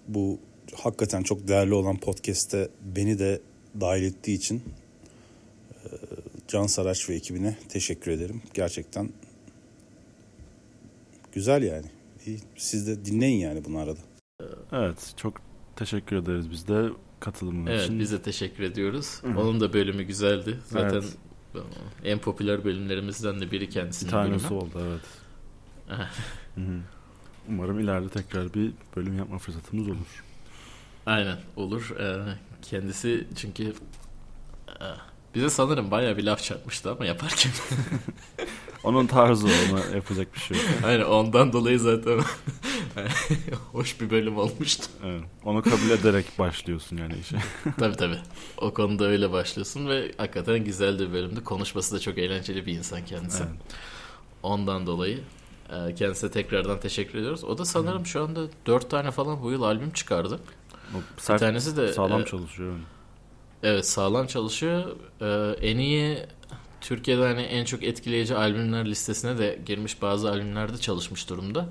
bu hakikaten çok değerli olan podcast'te beni de dahil ettiği için Can Saraç ve ekibine teşekkür ederim. Gerçekten güzel yani. Siz de dinleyin yani bunu arada. Evet. Çok teşekkür ederiz biz de katılımın Evet için. biz de teşekkür ediyoruz. Hı. Onun da bölümü güzeldi. Zaten Evet. en popüler bölümlerimizden de biri Bir kendisinin tanesi bölümü. oldu evet. <laughs> Umarım ileride tekrar bir bölüm yapma fırsatımız olur. Aynen olur. Ee, kendisi çünkü e, bize sanırım bayağı bir laf çarpmıştı ama yaparken. <laughs> Onun tarzı ona yapacak bir şey yok. Aynen ondan dolayı zaten <laughs> hoş bir bölüm olmuştu. Evet. Onu kabul ederek başlıyorsun yani işe. <laughs> tabii tabii. O konuda öyle başlıyorsun ve hakikaten güzel bir bölümdü. Konuşması da çok eğlenceli bir insan kendisi. Evet. Ondan dolayı e, kendisine tekrardan teşekkür ediyoruz. O da sanırım şu anda dört tane falan bu yıl albüm çıkardı. O Bir tanesi de sağlam e, çalışıyor. yani. Evet sağlam çalışıyor. Ee, en iyi Türkiye'de hani en çok etkileyici albümler listesine de girmiş bazı albümlerde çalışmış durumda.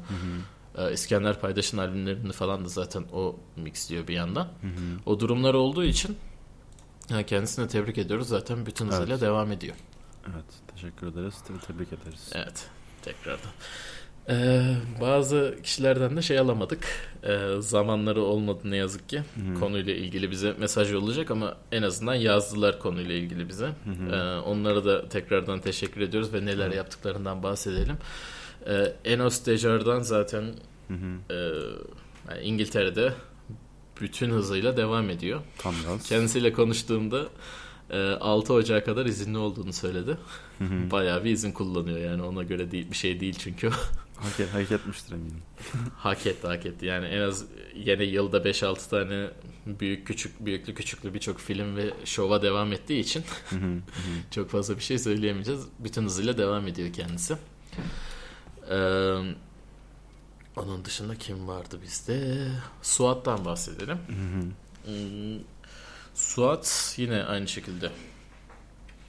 Ee, İskender Paydaş'ın albümlerini falan da zaten o mixliyor bir yandan. O durumlar olduğu için yani kendisine tebrik ediyoruz. Zaten bütün hızıyla Evet. devam ediyor. Evet. Teşekkür ederiz. Te- Tebrik ederiz. Evet. Tekrardan. Ee, bazı kişilerden de şey alamadık. Ee, zamanları olmadı ne yazık ki. Konuyla ilgili bize mesaj yollayacak ama en azından yazdılar konuyla ilgili bize. Ee, onlara da tekrardan teşekkür ediyoruz ve neler yaptıklarından bahsedelim. Ee, Enos Dejar'dan zaten e, yani İngiltere'de bütün hızıyla devam ediyor. Tam. Kendisiyle konuştuğumda e, 6 Ocağı kadar izinli olduğunu söyledi. Bayağı bir izin kullanıyor yani ona göre değil bir şey değil çünkü. Hak, et- hak etmiştir eminim. <laughs> hak etti hak etti. Yani en az yine yılda 5-6 tane büyük küçük büyüklü küçüklü birçok film ve şova devam ettiği için <laughs> çok fazla bir şey söyleyemeyeceğiz. Bütün hızıyla devam ediyor kendisi. Ee, onun dışında kim vardı bizde? Suat'tan bahsedelim. Hmm, Suat yine aynı şekilde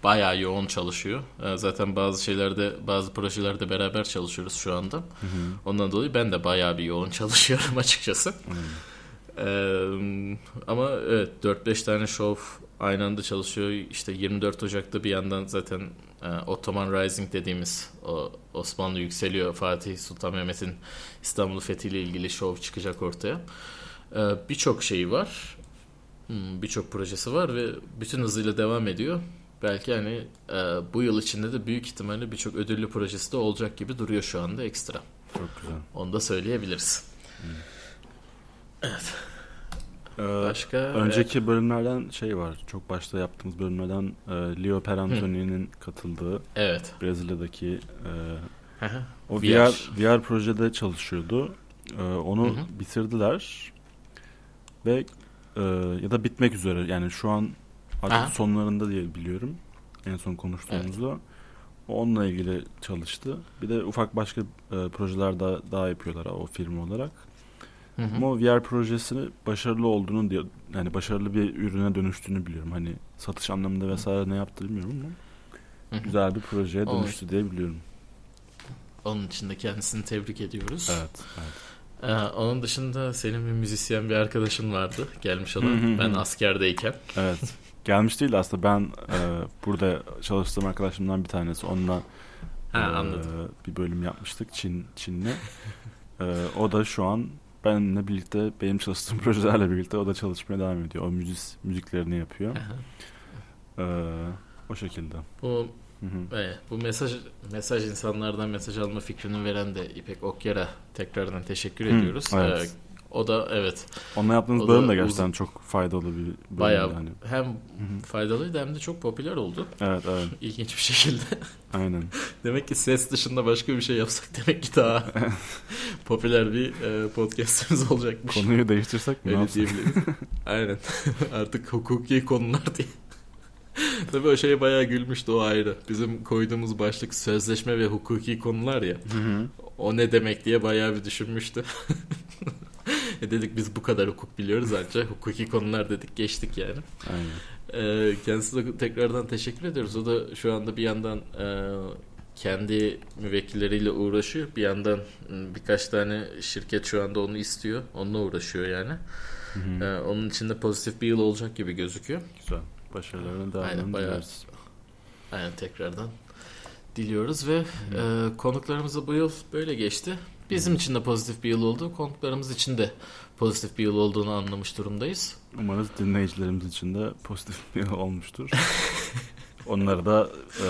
bayağı yoğun çalışıyor. Ee, Zaten bazı şeylerde, bazı projelerde beraber çalışıyoruz şu anda. Ondan dolayı ben de bayağı bir yoğun <laughs> çalışıyorum açıkçası. Ee, ama evet 4-5 tane şov aynı anda çalışıyor. İşte 24 Ocak'ta bir yandan zaten e, Ottoman Rising dediğimiz o Osmanlı yükseliyor Fatih Sultan Mehmet'in İstanbul fethiyle ilgili şov çıkacak ortaya. Ee, Birçok şeyi var. Hmm, Birçok projesi var ve bütün hızıyla devam ediyor. Belki hani e, bu yıl içinde de büyük ihtimalle birçok ödüllü projesi de olacak gibi duruyor şu anda ekstra. Çok güzel. Onu da söyleyebiliriz. Ee, Başka önceki bölümlerden şey var. Çok başta yaptığımız bölümlerden e, Leo Perantoni'nin katıldığı Evet. Brezilya'daki e, o VR. VR, VR projede çalışıyordu. E, onu Hı hı. bitirdiler ve e, ya da bitmek üzere. Yani şu an artık Aha. sonlarında diye biliyorum. En son konuştuğumuzda. O Onunla ilgili çalıştı. Bir de ufak başka e, projeler daha, daha yapıyorlar o firma olarak. Hı hı. Ama VR projesini başarılı olduğunu diyor. Yani başarılı bir ürüne dönüştüğünü biliyorum. Hani satış anlamında vesaire ne yaptı bilmiyorum ama Hı hı. güzel bir projeye Olur. dönüştü diye biliyorum. Onun için de kendisini tebrik ediyoruz. Evet. evet. Ee, onun dışında senin bir müzisyen bir arkadaşın vardı gelmiş Hı hı olan. hı. ben askerdeyken. Evet. Gelmiş değil aslında ben e, burada çalıştığım arkadaşımdan bir tanesi. Onunla Ha, e, anladım. bir bölüm yapmıştık Çin Çin'le. E, o da şu an benimle birlikte benim çalıştığım <laughs> projelerle birlikte o da çalışmaya devam ediyor. O müzik müziklerini yapıyor. E, o şekilde. Bu Ve bu mesaj mesaj insanlardan mesaj alma fikrini veren de İpek Okyar'a tekrardan teşekkür Hı, ediyoruz. evet. Ee, o da evet. Onunla yaptığınız O bölüm da gerçekten uzun- çok faydalı bir bölüm. Bayağı yani. hem faydalıydı hem de çok popüler oldu. Evet evet. <laughs> İlginç bir şekilde. Aynen. <laughs> demek ki ses dışında başka bir şey yapsak demek ki daha <laughs> popüler bir e, podcastimiz olacakmış. Konuyu değiştirsek mi? Öyle diyebiliriz. Aynen. Artık hukuki konular diye. Tabii o şeye bayağı gülmüştü o ayrı. Bizim koyduğumuz başlık sözleşme ve hukuki konular ya. O ne demek diye bayağı bir düşünmüştü. <laughs> e dedik biz bu kadar hukuk biliyoruz ancak hukuki konular dedik geçtik yani. Aynen. Ee, kendisine tekrardan teşekkür ediyoruz. O da şu anda bir yandan e, kendi müvekkilleriyle uğraşıyor. Bir yandan birkaç tane şirket şu anda onu istiyor. Onunla uğraşıyor yani. Ee, onun için de pozitif bir yıl olacak gibi gözüküyor. Güzel. Başarılarını Aynen, devamını bayağı. dileriz. Aynen tekrardan diliyoruz ve e, konuklarımız da bu yıl böyle geçti. Bizim için de pozitif bir yıl oldu. Konuklarımız için de pozitif bir yıl olduğunu anlamış durumdayız. Umarız dinleyicilerimiz için de pozitif bir yıl olmuştur. <laughs> Onları da e,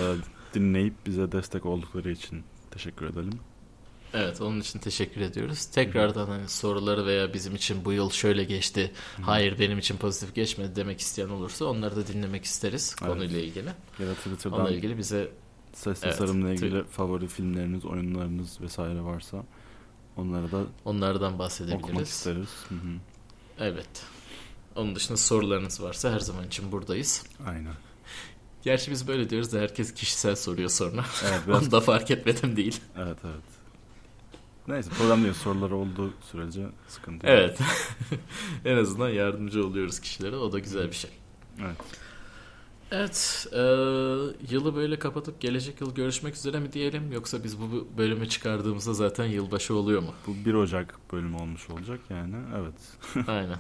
dinleyip bize destek oldukları için teşekkür edelim. Evet onun için teşekkür ediyoruz. Tekrardan hani soruları veya bizim için bu yıl şöyle geçti. Hayır benim için pozitif geçmedi demek isteyen olursa onları da dinlemek isteriz Evet. konuyla ilgili. Ya da Twitter'dan Onunla ilgili bize ses Evet, tasarımla Twi- ilgili favori filmleriniz, oyunlarınız vesaire varsa onları da onlardan okumak bahsedebiliriz. isteriz. Hı hı. Evet. Onun dışında sorularınız varsa her zaman için buradayız. Aynen. Gerçi biz böyle diyoruz da herkes kişisel soruyor sonra. Evet, <laughs> biraz- Onu da fark etmedim değil. Evet evet. Neyse problem değil. Soruları olduğu sürece sıkıntı yok. Evet. <laughs> en azından yardımcı oluyoruz kişilere. O da güzel bir şey. Evet. Evet. e, yılı böyle kapatıp gelecek yıl görüşmek üzere mi diyelim? Yoksa biz bu bölümü çıkardığımızda zaten yılbaşı oluyor mu? Bu 1 Ocak bölümü olmuş olacak yani. Evet. <laughs> Aynen.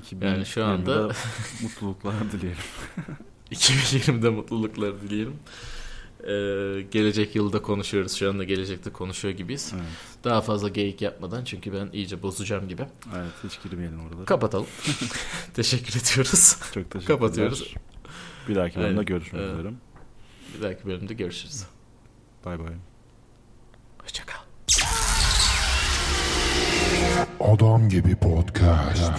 2020'de Yani şu anda mutluluklar dileyelim. <laughs> 2020'de mutluluklar dileyelim. Ee, gelecek yılda konuşuyoruz. Şu anda gelecekte konuşuyor gibiyiz. Evet. Daha fazla geyik yapmadan çünkü ben iyice bozacağım gibi. Evet hiç girmeyelim oralara. Kapatalım. <laughs> Teşekkür ediyoruz. Çok teşekkürler. Kapatıyoruz. Bir dahaki bölümde Aynen. görüşmek Ee, üzere. Bir dahaki bölümde görüşürüz. Bay bay. Hoşçakal. Adam gibi podcast.